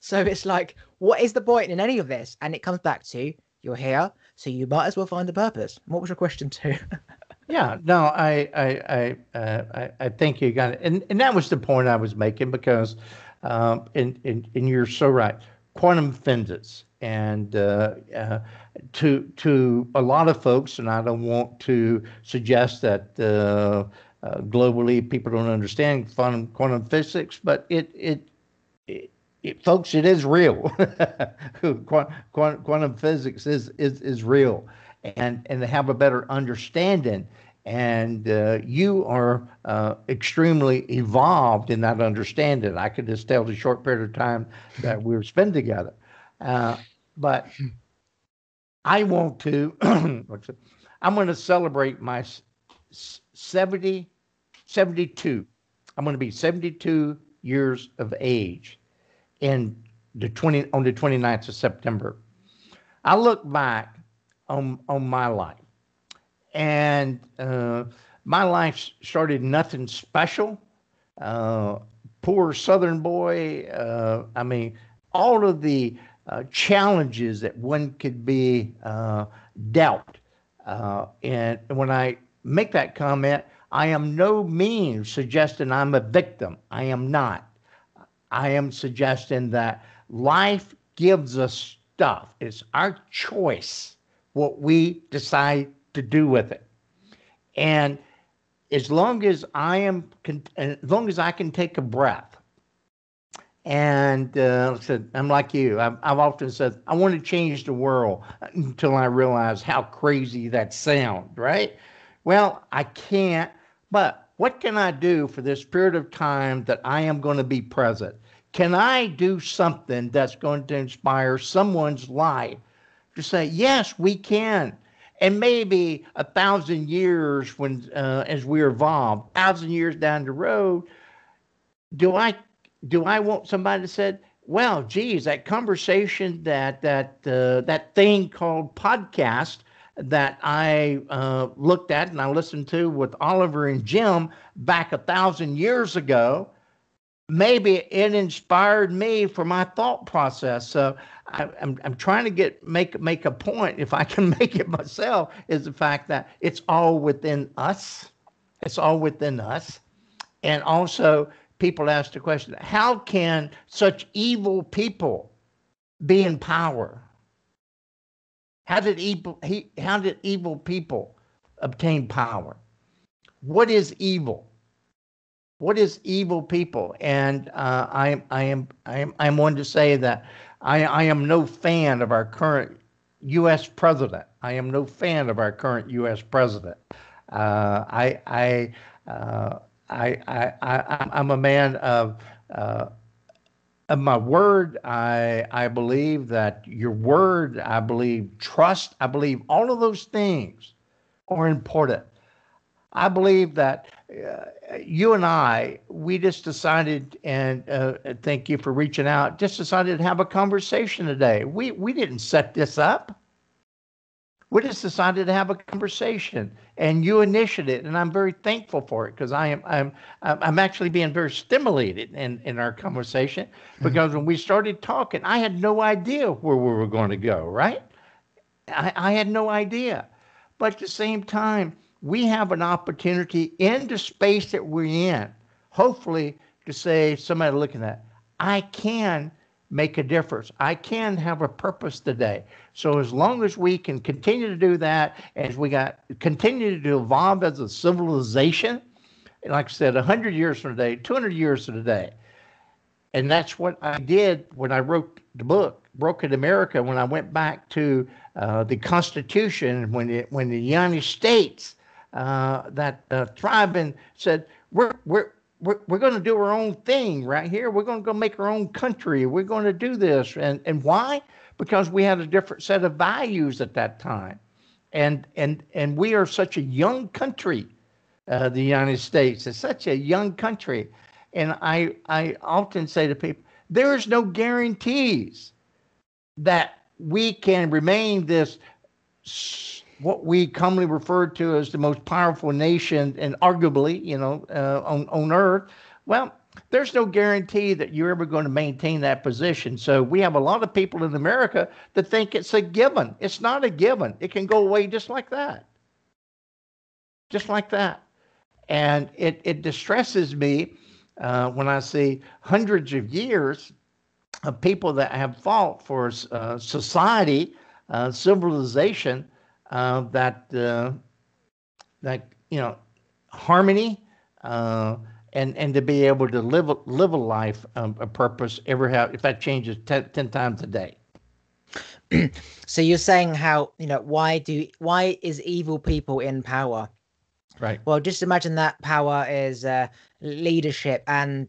So it's like, what is the point in any of this? And it comes back to you're here, so you might as well find a purpose. What was your question too? yeah, no, I, I, I, uh, I, I think you got it, and and that was the point I was making because, um, and and and you're so right quantum physics. And uh, uh, to to a lot of folks, and I don't want to suggest that uh, uh globally people don't understand quantum quantum physics, but it it, it, it folks, it is real. quantum, quantum physics is is is real, and and to have a better understanding and uh, you are uh, extremely evolved in that understanding. I could just tell the short period of time that we were spent together. Uh, but I want to, I'm going to celebrate my 70, 72. I'm going to be 72 years of age in the 20 on the 29th of September. I look back on on my life and uh, my life started nothing special. Uh, poor Southern boy. Uh, I mean, all of the uh, challenges that one could be uh, dealt. Uh, and when I make that comment, I am no means suggesting I'm a victim. I am not. I am suggesting that life gives us stuff. It's our choice what we decide to do with it. And as long as I am, as long as I can take a breath, and uh, said, I'm like you. I've, I've often said I want to change the world until I realize how crazy that sounds. Right? Well, I can't. But what can I do for this period of time that I am going to be present? Can I do something that's going to inspire someone's life to say, yes, we can and maybe a thousand years when uh, as we evolve, thousand years down the road, do I do I want somebody to say, well, geez, that conversation that that uh, that thing called podcast that I uh, looked at and I listened to with Oliver and Jim back a thousand years ago, maybe it inspired me for my thought process. So I, am I'm, I'm trying to get make make a point, if I can make it myself, is the fact that it's all within us. It's all within us, and also people ask the question: How can such evil people be in power? How did evil he, how did evil people obtain power? What is evil? What is evil people? And uh, I, I am I am I'm one to say that I, I am no fan of our current U.S. president. I am no fan of our current U.S. president. Uh, I, I, uh, I, I, I, I'm a man of, uh, of my word. I, I believe that your word, I believe trust, I believe all of those things are important. I believe that uh, you and I, we just decided, and uh, thank you for reaching out, just decided to have a conversation today. We, we didn't set this up. We just decided to have a conversation, and you initiated it, and I'm very thankful for it because I am I'm I'm actually being very stimulated in in our conversation mm-hmm. because mm-hmm. when we started talking, I had no idea where we were going to go. Right? I, I had no idea, but at the same time, we have an opportunity in the space that we're in, hopefully, to say, somebody looking at, I can make a difference. I can have a purpose today. So as long as we can continue to do that, as we got continue to evolve as a civilization, like I said, 100 years from today, 200 years from today, and that's what I did when I wrote the book, Broken America, when I went back to uh, the Constitution, when it, when the United States uh, that uh, tribe and said, we're, we're, we're, we're going to do our own thing right here. We're going to go make our own country. We're going to do this. And, and why? Because we had a different set of values at that time. And, and, and we are such a young country, uh, the United States. is such a young country. And I, I often say to people, there is no guarantees that we can remain this what we commonly refer to as the most powerful nation and arguably, you know, uh, on on earth. Well, there's no guarantee that you're ever going to maintain that position. So we have a lot of people in America that think it's a given. It's not a given. It can go away just like that. Just like that. And it, it distresses me uh, when I see hundreds of years of people that have fought for uh, society, uh, civilization, uh, that uh, that you know harmony uh, and and to be able to live live a life um, a purpose ever have if that changes ten, 10 times a day. So you're saying how you know why do why is evil people in power? Right. Well just imagine that power is uh, leadership and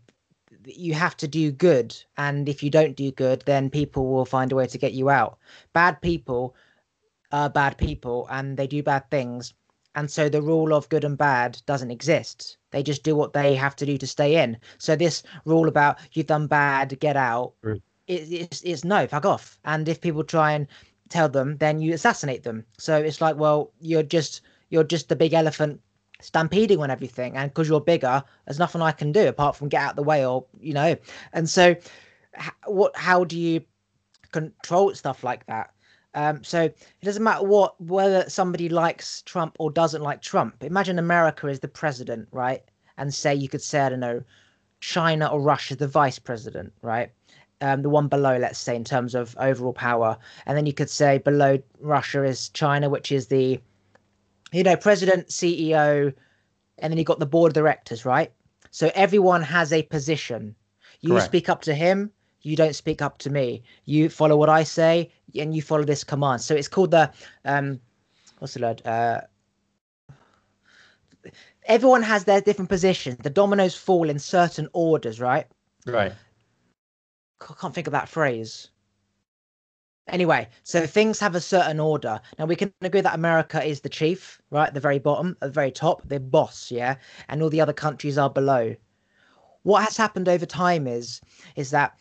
you have to do good. And if you don't do good then people will find a way to get you out. Bad people are bad people and they do bad things. And so the rule of good and bad doesn't exist. They just do what they have to do to stay in. So this rule about you've done bad get out it, it's, it's no fuck off. And if people try and tell them then you assassinate them. So it's like well you're just you're just the big elephant stampeding on everything. And because you're bigger there's nothing i can do apart from get out the way or you know. And so what how do you control stuff like that um, so it doesn't matter what whether somebody likes Trump or doesn't like Trump. Imagine America is the president, right? And say you could say I don't know, China or Russia the vice president, right? Um, the one below, let's say, in terms of overall power, and then you could say below Russia is China, which is the, you know, president, CEO, and then you got the board of directors, right? So everyone has a position. You Correct. speak up to him, you don't speak up to me. You follow what I say, and you follow this command. So it's called the um, what's the word? Uh, everyone has their different positions. The dominoes fall in certain orders, right? Right. I can't think of that phrase. Anyway, so things have a certain order. Now we can agree that America is the chief, right? At the very bottom, at the very top, the boss, yeah, and all the other countries are below. What has happened over time is is that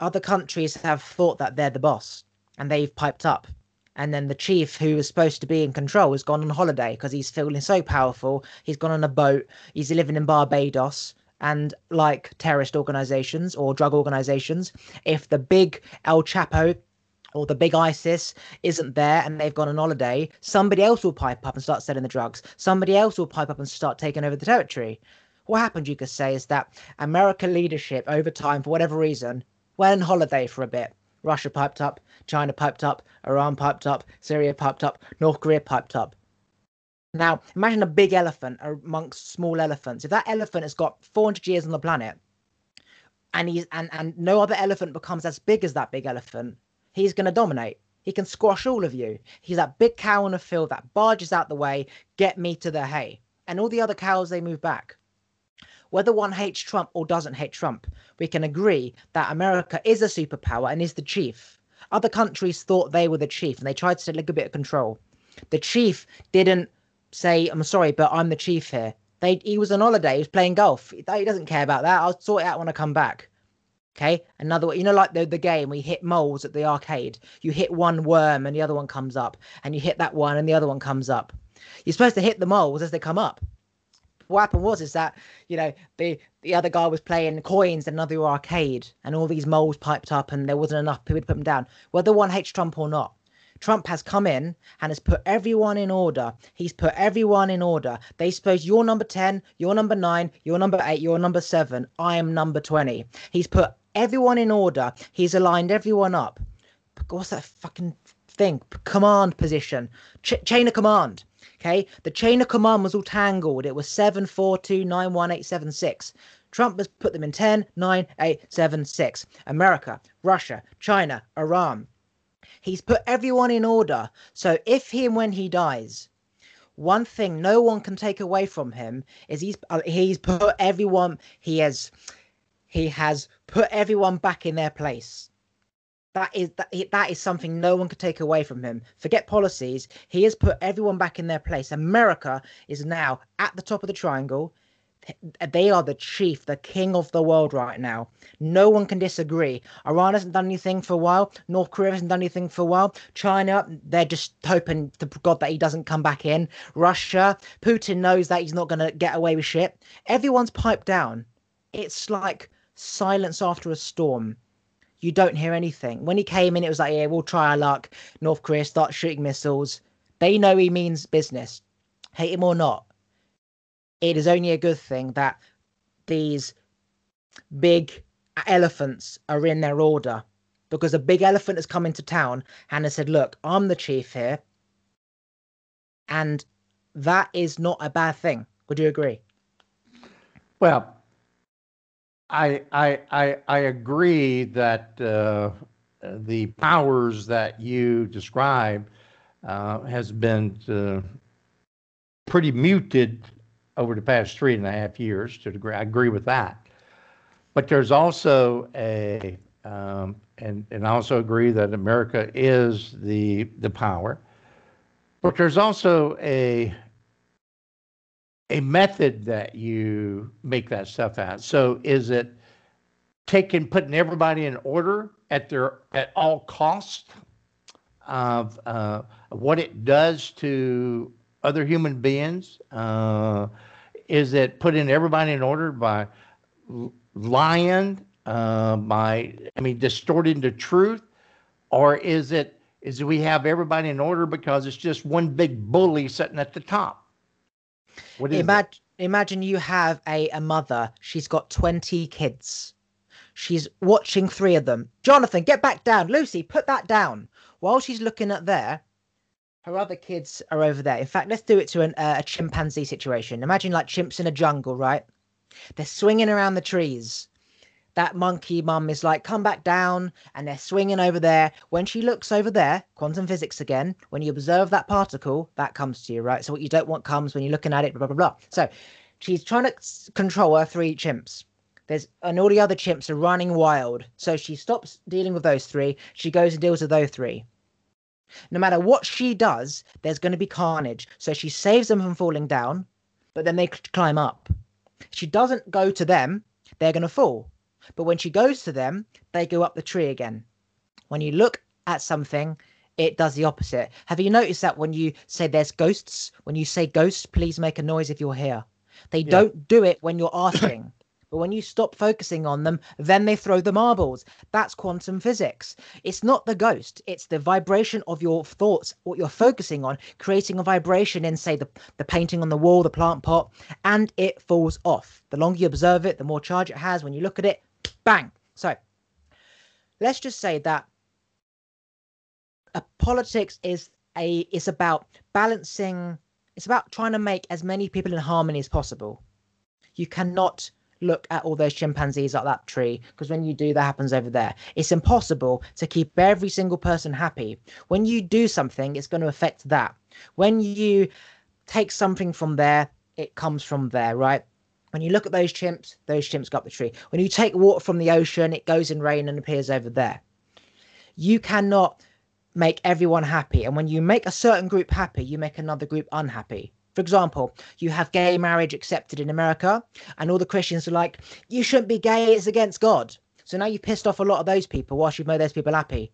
other countries have thought that they're the boss and they've piped up. And then the chief, who was supposed to be in control, has gone on holiday because he's feeling so powerful. He's gone on a boat. He's living in Barbados. And like terrorist organizations or drug organizations, if the big El Chapo or the big ISIS isn't there and they've gone on holiday, somebody else will pipe up and start selling the drugs. Somebody else will pipe up and start taking over the territory. What happened, you could say, is that American leadership over time, for whatever reason, went on holiday for a bit. Russia piped up, China piped up, Iran piped up, Syria piped up, North Korea piped up. Now, imagine a big elephant amongst small elephants. If that elephant has got 400 years on the planet, and he's and and no other elephant becomes as big as that big elephant, he's going to dominate. He can squash all of you. He's that big cow in a field that barges out the way, get me to the hay, and all the other cows they move back. Whether one hates Trump or doesn't hate Trump, we can agree that America is a superpower and is the chief. Other countries thought they were the chief and they tried to take a bit of control. The chief didn't say, I'm sorry, but I'm the chief here. They, he was on holiday, he was playing golf. He doesn't care about that. I'll sort it out when I come back. Okay, another one, you know, like the the game we hit moles at the arcade. You hit one worm and the other one comes up, and you hit that one and the other one comes up. You're supposed to hit the moles as they come up what happened was is that you know the the other guy was playing coins in another arcade, and all these moles piped up, and there wasn't enough people to put them down. Whether one hates Trump or not, Trump has come in and has put everyone in order. He's put everyone in order. They suppose you're number 10, you're number 9, you're number 8, you're number 7, I am number 20. He's put everyone in order. He's aligned everyone up. What's that fucking thing? Command position. Ch- chain of command. Okay, the chain of command was all tangled. It was 7, 4, 2, 9, 1, 8, 7, 6. Trump has put them in 10, 9, 8, 7, 6. America, Russia, China, Iran. He's put everyone in order. So if he and when he dies, one thing no one can take away from him is he's uh, he's put everyone he has he has put everyone back in their place. That is that, that is something no one could take away from him. Forget policies. He has put everyone back in their place. America is now at the top of the triangle. they are the chief, the king of the world right now. No one can disagree. Iran hasn't done anything for a while. North Korea hasn't done anything for a while. China, they're just hoping to God that he doesn't come back in. Russia, Putin knows that he's not going to get away with shit. Everyone's piped down. It's like silence after a storm. You don't hear anything. When he came in, it was like, yeah, we'll try our luck. North Korea start shooting missiles. They know he means business. Hate him or not, it is only a good thing that these big elephants are in their order because a big elephant has come into town and has said, Look, I'm the chief here. And that is not a bad thing. Would you agree? Well, I I I, I agree that uh, the powers that you describe uh, has been uh, pretty muted over the past three and a half years. To degree, I agree with that. But there's also a, um, and and I also agree that America is the the power. But there's also a a method that you make that stuff at. So is it taking putting everybody in order at their at all cost of uh, what it does to other human beings? Uh, is it putting everybody in order by lying, uh, by I mean distorting the truth, or is it is we have everybody in order because it's just one big bully sitting at the top? What is imagine, it? imagine you have a, a mother. She's got twenty kids. She's watching three of them. Jonathan, get back down. Lucy, put that down. While she's looking at there, her other kids are over there. In fact, let's do it to an, uh, a chimpanzee situation. Imagine like chimps in a jungle, right? They're swinging around the trees. That monkey mum is like, come back down, and they're swinging over there. When she looks over there, quantum physics again, when you observe that particle, that comes to you, right? So what you don't want comes when you're looking at it, blah, blah, blah. So she's trying to control her three chimps. There's and all the other chimps are running wild. So she stops dealing with those three. She goes and deals with those three. No matter what she does, there's going to be carnage. So she saves them from falling down, but then they climb up. She doesn't go to them, they're going to fall. But when she goes to them, they go up the tree again. When you look at something, it does the opposite. Have you noticed that when you say there's ghosts, when you say ghosts, please make a noise if you're here? They yeah. don't do it when you're asking. But when you stop focusing on them, then they throw the marbles. That's quantum physics. It's not the ghost, it's the vibration of your thoughts, what you're focusing on, creating a vibration in, say, the, the painting on the wall, the plant pot, and it falls off. The longer you observe it, the more charge it has. When you look at it, bang. So let's just say that politics is a is about balancing it's about trying to make as many people in harmony as possible. You cannot look at all those chimpanzees up that tree because when you do that happens over there. It's impossible to keep every single person happy. When you do something it's going to affect that. When you take something from there it comes from there right when you look at those chimps those chimps go up the tree when you take water from the ocean it goes in rain and appears over there you cannot make everyone happy and when you make a certain group happy you make another group unhappy for example, you have gay marriage accepted in America, and all the Christians are like, you shouldn't be gay, it's against God. So now you've pissed off a lot of those people whilst you've made those people happy.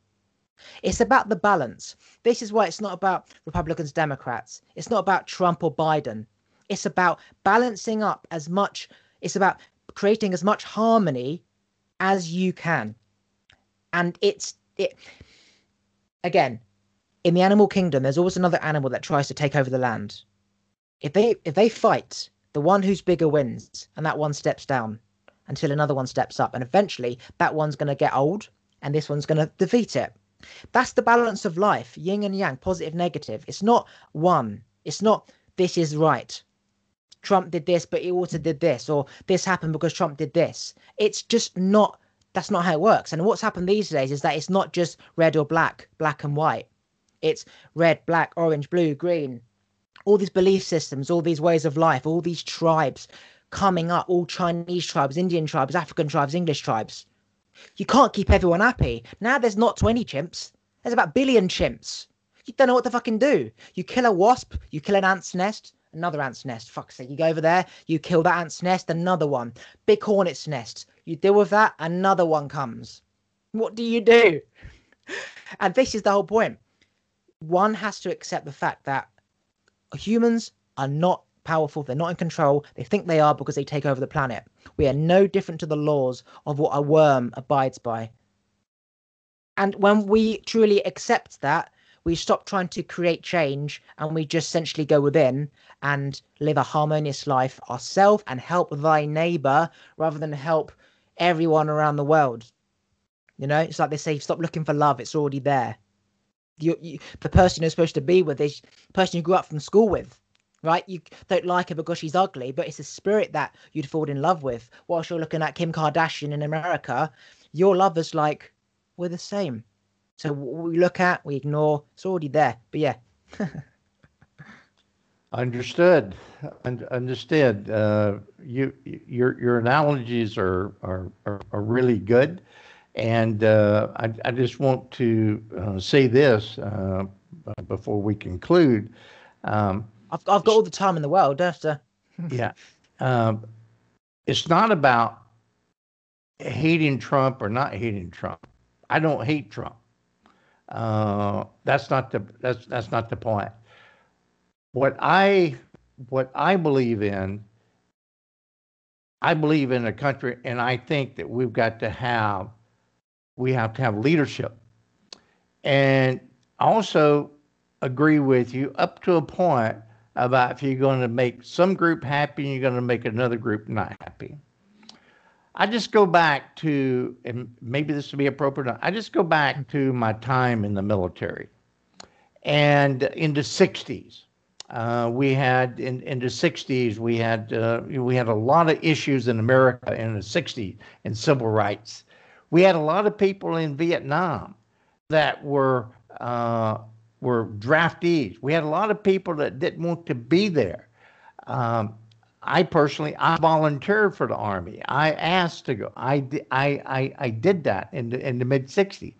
It's about the balance. This is why it's not about Republicans, Democrats. It's not about Trump or Biden. It's about balancing up as much, it's about creating as much harmony as you can. And it's, it, again, in the animal kingdom, there's always another animal that tries to take over the land if they if they fight, the one who's bigger wins, and that one steps down until another one steps up, and eventually that one's going to get old, and this one's going to defeat it. That's the balance of life, yin and yang, positive, negative. It's not one. It's not this is right. Trump did this, but he also did this, or this happened because Trump did this. It's just not. That's not how it works. And what's happened these days is that it's not just red or black, black and white. It's red, black, orange, blue, green, all these belief systems, all these ways of life, all these tribes coming up, all Chinese tribes, Indian tribes, African tribes, English tribes. You can't keep everyone happy. Now there's not 20 chimps, there's about billion chimps. You don't know what to fucking do. You kill a wasp, you kill an ant's nest, another ant's nest. Fuck's sake, you go over there, you kill that ant's nest, another one. Big hornet's nest. You deal with that, another one comes. What do you do? And this is the whole point. One has to accept the fact that humans are not powerful, they're not in control, they think they are because they take over the planet. We are no different to the laws of what a worm abides by. And when we truly accept that, we stop trying to create change and we just essentially go within and live a harmonious life ourselves and help thy neighbor rather than help everyone around the world. You know, it's like they say, stop looking for love, it's already there. You, you, the person you're supposed to be with is the person you grew up from school with, right? You don't like her because she's ugly, but it's the spirit that you'd fall in love with. Whilst you're looking at Kim Kardashian in America, your lover's like, we're the same. So we look at, we ignore, it's already there. But yeah. Understood. Un- understood. Uh, you, your, your analogies are, are, are, are really good. And uh, I, I just want to uh, say this uh, before we conclude. Um, I've, I've got all the time in the world, don't yeah. Um, it's not about hating Trump or not hating Trump. I don't hate Trump. Uh, that's not the that's that's not the point. What I what I believe in, I believe in a country, and I think that we've got to have we have to have leadership, and also agree with you up to a point about if you're going to make some group happy and you're going to make another group not happy. I just go back to, and maybe this would be appropriate. I just go back to my time in the military, and in the '60s, uh, we had in, in the '60s we had uh, we had a lot of issues in America in the '60s in civil rights. We had a lot of people in Vietnam that were uh, were draftees. We had a lot of people that didn't want to be there. Um, I personally, I volunteered for the army. I asked to go. I, I, I, I did that in the, in the mid 60s.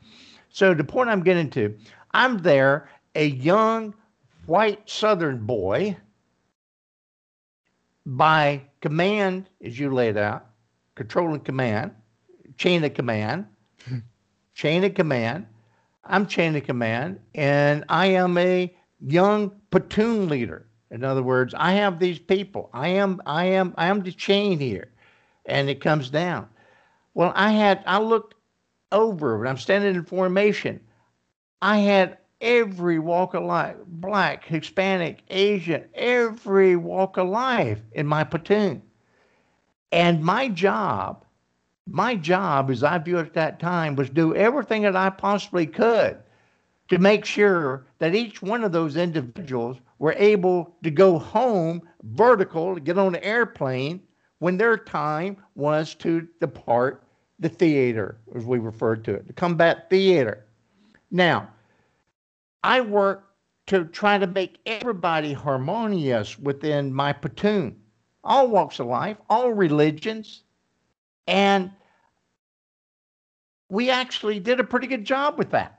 So the point I'm getting to, I'm there, a young white Southern boy, by command, as you laid out, control and command, chain of command, chain of command. I'm chain of command, and I am a young platoon leader. In other words, I have these people. I am, I am, I am the chain here, and it comes down. Well, I had, I looked over when I'm standing in formation. I had every walk of life, black, Hispanic, Asian, every walk of life in my platoon. And my job, my job, as I viewed it at that time, was do everything that I possibly could to make sure that each one of those individuals were able to go home vertical, to get on an airplane when their time was to depart the theater, as we referred to it, the combat theater. Now, I work to try to make everybody harmonious within my platoon, all walks of life, all religions. And we actually did a pretty good job with that.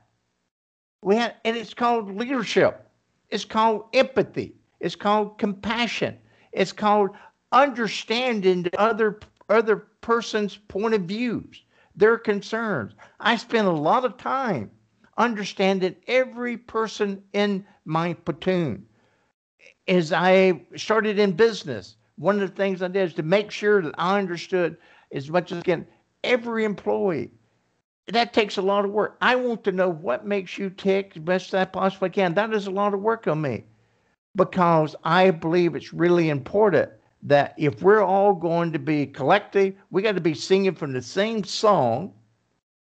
We had, and it's called leadership. It's called empathy. It's called compassion. It's called understanding the other other person's point of views, their concerns. I spent a lot of time understanding every person in my platoon. As I started in business, one of the things I did is to make sure that I understood as much as I can every employee, that takes a lot of work. I want to know what makes you tick as best I possibly can. That is a lot of work on me because I believe it's really important that if we're all going to be collective, we got to be singing from the same song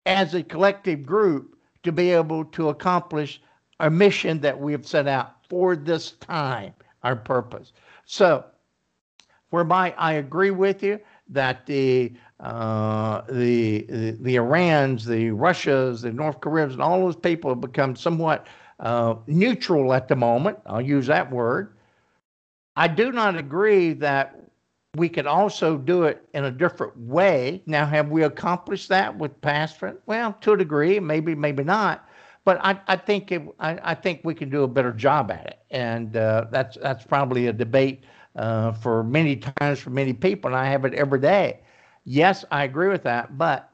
as a collective group to be able to accomplish our mission that we have set out for this time, our purpose. So, whereby I agree with you that the uh, the, the, the Irans, the Russias, the North Koreans, and all those people have become somewhat uh, neutral at the moment. I'll use that word. I do not agree that we could also do it in a different way. Now, have we accomplished that with past? Well, to a degree, maybe, maybe not. But I, I think it, I, I think we can do a better job at it. and uh, that's that's probably a debate uh, for many times for many people, and I have it every day. Yes, I agree with that, but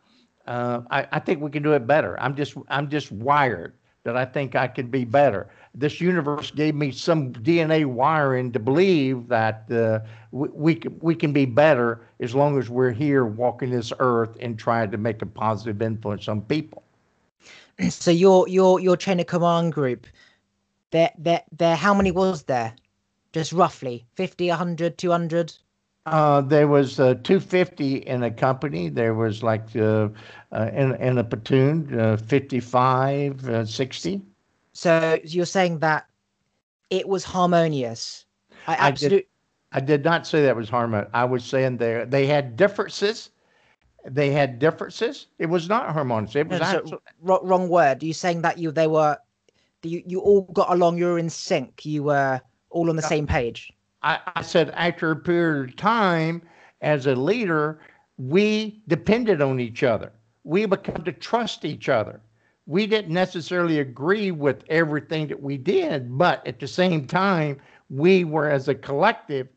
uh, I, I think we can do it better. I'm just I'm just wired that I think I could be better. This universe gave me some DNA wiring to believe that uh, we, we, can, we can be better as long as we're here walking this earth and trying to make a positive influence on people. So your your your chain of command group, there there there how many was there? Just roughly 50, 100, 200? Uh, there was uh, 250 in a company. There was like uh, uh in, in a platoon, uh, 55, uh, 60. So you're saying that it was harmonious. I absolutely. I did not say that was harmonious. I was saying they they had differences. They had differences. It was not harmonious. It was no, so, wrong word. Are you saying that you they were you you all got along? You were in sync. You were all on the same page. I, I said after a period of time as a leader, we depended on each other. We become to trust each other. We didn't necessarily agree with everything that we did, but at the same time, we were as a collective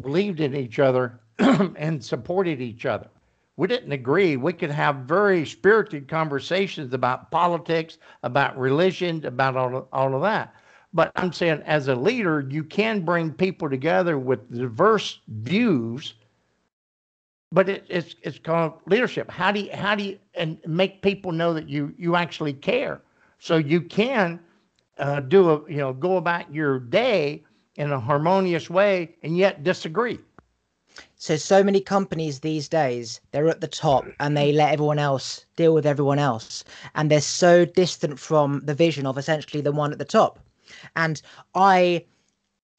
believed in each other and supported each other. We didn't agree. We could have very spirited conversations about politics, about religion, about all, all of that. But I'm saying, as a leader, you can bring people together with diverse views. But it, it's it's called leadership. How do you how do you and make people know that you you actually care? So you can uh, do a you know go about your day in a harmonious way and yet disagree. So so many companies these days they're at the top and they let everyone else deal with everyone else and they're so distant from the vision of essentially the one at the top. And I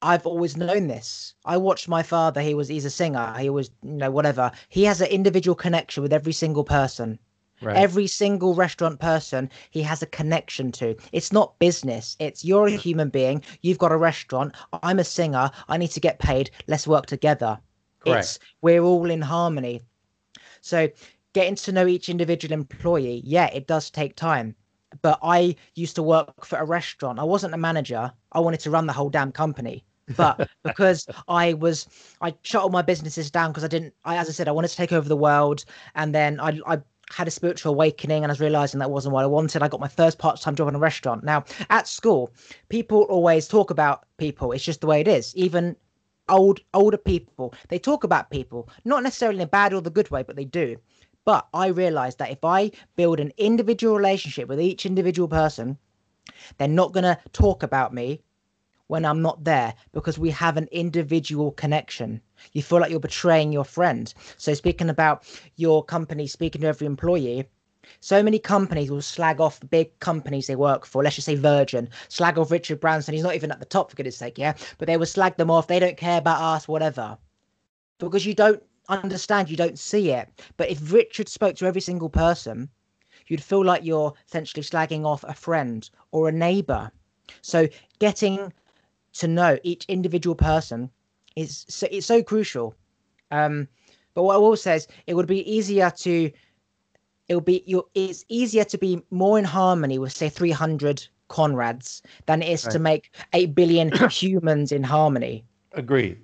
I've always known this. I watched my father. He was he's a singer. He was you know whatever. He has an individual connection with every single person. Right. Every single restaurant person he has a connection to. It's not business. It's you're a human being. You've got a restaurant. I'm a singer. I need to get paid. Let's work together. Correct. It's we're all in harmony. So getting to know each individual employee, yeah, it does take time but I used to work for a restaurant. I wasn't a manager. I wanted to run the whole damn company. But because I was, I shut all my businesses down because I didn't, I, as I said, I wanted to take over the world. And then I, I had a spiritual awakening and I was realizing that wasn't what I wanted. I got my first part time job in a restaurant. Now, at school, people always talk about people. It's just the way it is. Even old older people they talk about people not necessarily in a bad or the good way but they do but I realized that if I build an individual relationship with each individual person, they're not going to talk about me when I'm not there because we have an individual connection. You feel like you're betraying your friend. So, speaking about your company, speaking to every employee, so many companies will slag off the big companies they work for. Let's just say Virgin, slag off Richard Branson. He's not even at the top for goodness sake, yeah. But they will slag them off. They don't care about us, whatever, because you don't understand you don't see it. But if Richard spoke to every single person, you'd feel like you're essentially slagging off a friend or a neighbor. So getting to know each individual person is so it's so crucial. Um, but what I will say is it would be easier to it would be you it's easier to be more in harmony with say 300 Conrads than it is right. to make 8 billion humans in harmony. Agreed.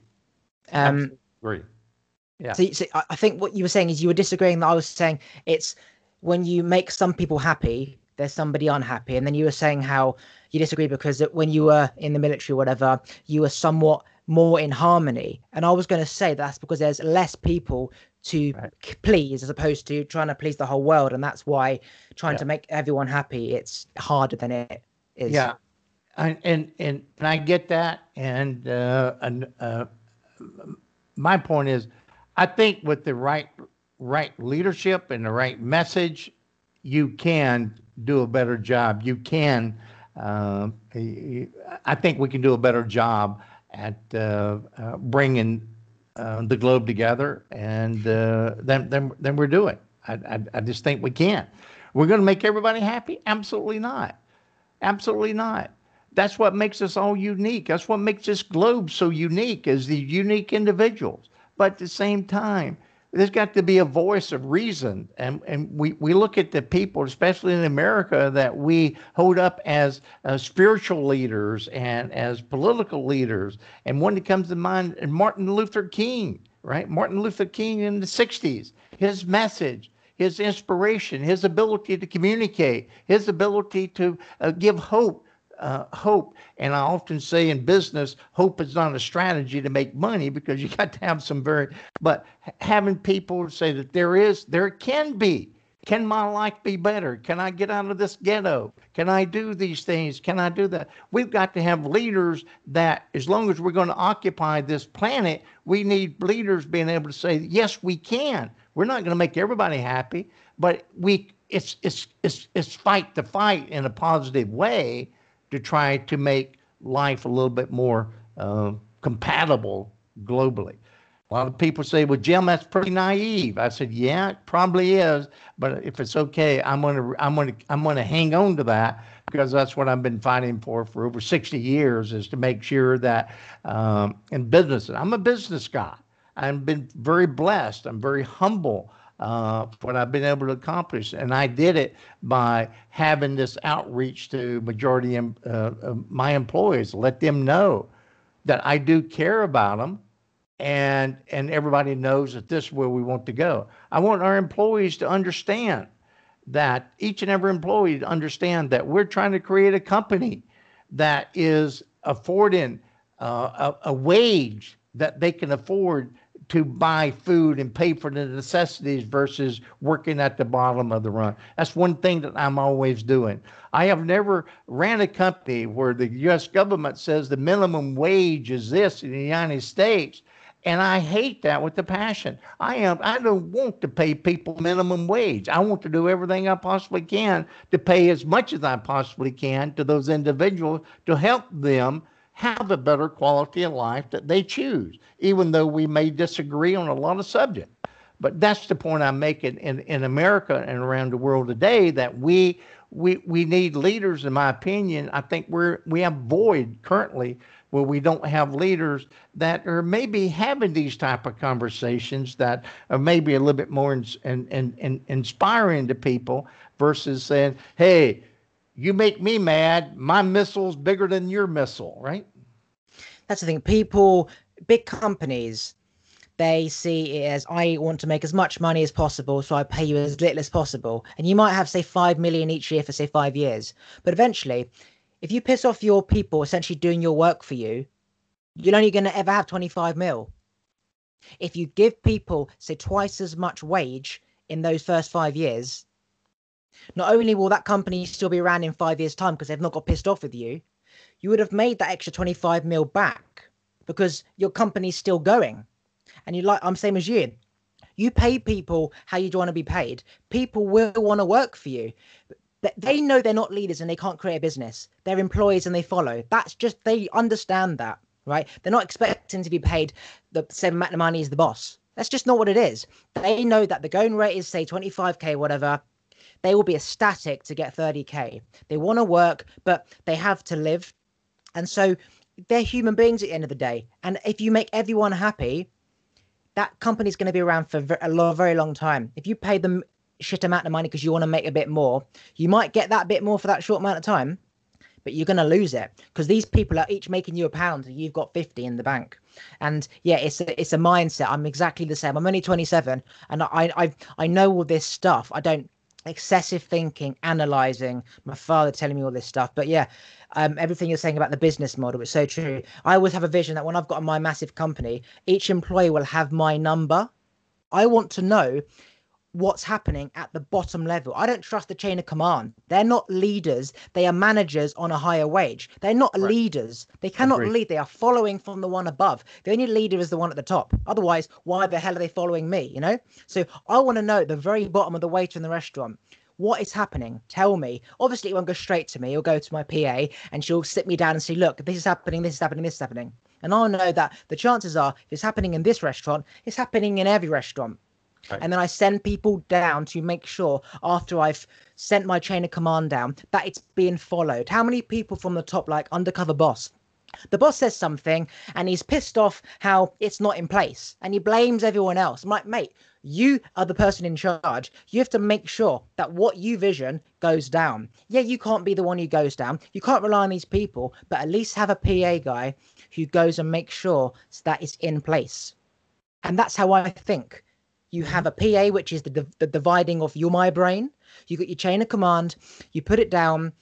Um, Agreed. Yeah. So, so I think what you were saying is you were disagreeing that I was saying it's when you make some people happy, there's somebody unhappy, and then you were saying how you disagree because when you were in the military or whatever, you were somewhat more in harmony. And I was going to say that's because there's less people to right. please as opposed to trying to please the whole world, and that's why trying yeah. to make everyone happy it's harder than it is. Yeah, and and and, I get that, and uh, and uh, my point is I think with the right right leadership and the right message, you can do a better job. You can. Uh, I think we can do a better job at uh, uh, bringing uh, the globe together, and uh, then then then we're doing. I, I I just think we can. We're going to make everybody happy? Absolutely not. Absolutely not. That's what makes us all unique. That's what makes this globe so unique, is the unique individuals. But at the same time, there's got to be a voice of reason. And, and we, we look at the people, especially in America, that we hold up as uh, spiritual leaders and as political leaders. And one that comes to mind is Martin Luther King, right? Martin Luther King in the 60s, his message, his inspiration, his ability to communicate, his ability to uh, give hope uh, hope. And I often say in business, hope is not a strategy to make money because you got to have some very, but having people say that there is, there can be. Can my life be better? Can I get out of this ghetto? Can I do these things? Can I do that? We've got to have leaders that, as long as we're going to occupy this planet, we need leaders being able to say, yes, we can. We're not going to make everybody happy, but we it's it's it's it's fight the fight in a positive way to try to make life a little bit more uh, compatible globally. A lot of people say, "Well, Jim, that's pretty naive." I said, "Yeah, it probably is, but if it's okay, I'm gonna, I'm gonna, I'm gonna hang on to that because that's what I've been fighting for for over 60 years, is to make sure that um, in business, I'm a business guy. I've been very blessed. I'm very humble uh, what I've been able to accomplish. And I did it by having this outreach to majority of uh, my employees, let them know that I do care about them. And, and everybody knows that this is where we want to go. I want our employees to understand that each and every employee to understand that we're trying to create a company that is affording uh, a, a wage that they can afford to buy food and pay for the necessities versus working at the bottom of the run. That's one thing that I'm always doing. I have never ran a company where the US government says the minimum wage is this in the United States. And I hate that with a passion. I am I don't want to pay people minimum wage. I want to do everything I possibly can to pay as much as I possibly can to those individuals to help them have a better quality of life that they choose, even though we may disagree on a lot of subjects. But that's the point I'm making in, in America and around the world today that we we we need leaders, in my opinion. I think we're we have void currently where we don't have leaders that are maybe having these type of conversations that are maybe a little bit more in, in, in, in inspiring to people versus saying, hey, you make me mad. My missile's bigger than your missile, right? That's the thing. People, big companies, they see it as I want to make as much money as possible, so I pay you as little as possible. And you might have, say, five million each year for, say, five years. But eventually, if you piss off your people essentially doing your work for you, you're only going to ever have 25 mil. If you give people, say, twice as much wage in those first five years, not only will that company still be around in five years' time because they've not got pissed off with you, you would have made that extra 25 mil back because your company's still going. And you like, I'm same as you. You pay people how you want to be paid. People will want to work for you. They know they're not leaders and they can't create a business. They're employees and they follow. That's just, they understand that, right? They're not expecting to be paid the same amount of money as the boss. That's just not what it is. They know that the going rate is, say, 25K, whatever they will be ecstatic to get 30k. They want to work, but they have to live. And so they're human beings at the end of the day. And if you make everyone happy, that company's going to be around for a very long time. If you pay them shit amount of money because you want to make a bit more, you might get that bit more for that short amount of time, but you're going to lose it because these people are each making you a pound and you've got 50 in the bank. And yeah, it's a, it's a mindset. I'm exactly the same. I'm only 27 and I, I, I know all this stuff. I don't excessive thinking, analyzing. My father telling me all this stuff. But yeah, um, everything you're saying about the business model is so true. I always have a vision that when I've got my massive company, each employee will have my number. I want to know what's happening at the bottom level. I don't trust the chain of command. They're not leaders. They are managers on a higher wage. They're not right. leaders. They cannot Agreed. lead. They are following from the one above. The only leader is the one at the top. Otherwise, why the hell are they following me? You know? So I want to know the very bottom of the waiter in the restaurant. What is happening? Tell me. Obviously, it won't go straight to me. It'll go to my PA and she'll sit me down and say, look, this is happening, this is happening, this is happening. And I'll know that the chances are if it's happening in this restaurant, it's happening in every restaurant. Right. And then I send people down to make sure after I've sent my chain of command down that it's being followed. How many people from the top, like undercover boss, the boss says something and he's pissed off how it's not in place and he blames everyone else. I'm like, mate, you are the person in charge. You have to make sure that what you vision goes down. Yeah, you can't be the one who goes down. You can't rely on these people, but at least have a PA guy who goes and makes sure that it's in place. And that's how I think. You have a PA, which is the, the dividing of your my brain. You got your chain of command. You put it down.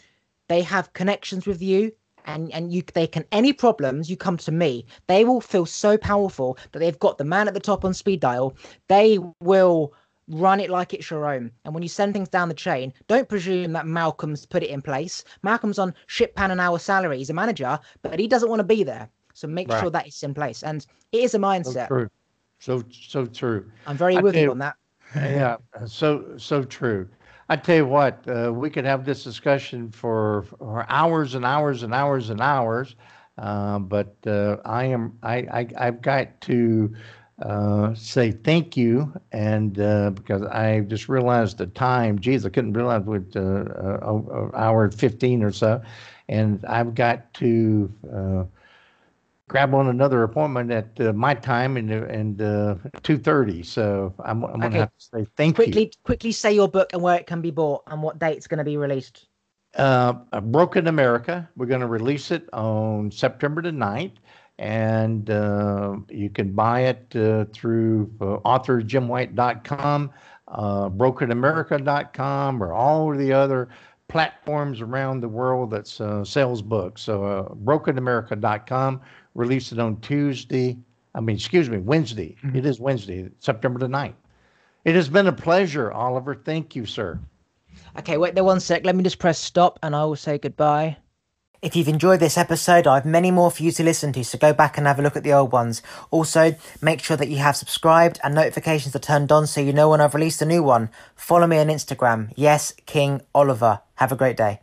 They have connections with you and and you they can any problems you come to me they will feel so powerful that they've got the man at the top on speed dial they will run it like it's your own and when you send things down the chain don't presume that malcolm's put it in place malcolm's on ship pan an hour salary he's a manager but he doesn't want to be there so make right. sure that it's in place and it is a mindset so so true i'm very I with you on that yeah so so true I tell you what, uh, we could have this discussion for, for hours and hours and hours and hours. Uh, but uh, I am I, I have got to uh, say thank you and uh, because I just realized the time. Geez, I couldn't realize with uh, an hour fifteen or so, and I've got to grab on another appointment at uh, my time and and uh, two thirty. So I'm, I'm gonna have to say thank quickly, you. Quickly, say your book and where it can be bought and what date it's going to be released. Uh, Broken America. We're going to release it on September the 9th. And uh, you can buy it uh, through uh, authorjimwhite.com, uh, brokenamerica.com, or all of the other platforms around the world that uh, sells books. So, uh, brokenamerica.com release it on Tuesday. I mean, excuse me, Wednesday. Mm-hmm. It is Wednesday, September the 9th. It has been a pleasure, Oliver. Thank you, sir. Okay, wait there one sec. Let me just press stop and I will say goodbye. If you've enjoyed this episode, I have many more for you to listen to, so go back and have a look at the old ones. Also, make sure that you have subscribed and notifications are turned on so you know when I've released a new one. Follow me on Instagram. Yes, King Oliver. Have a great day.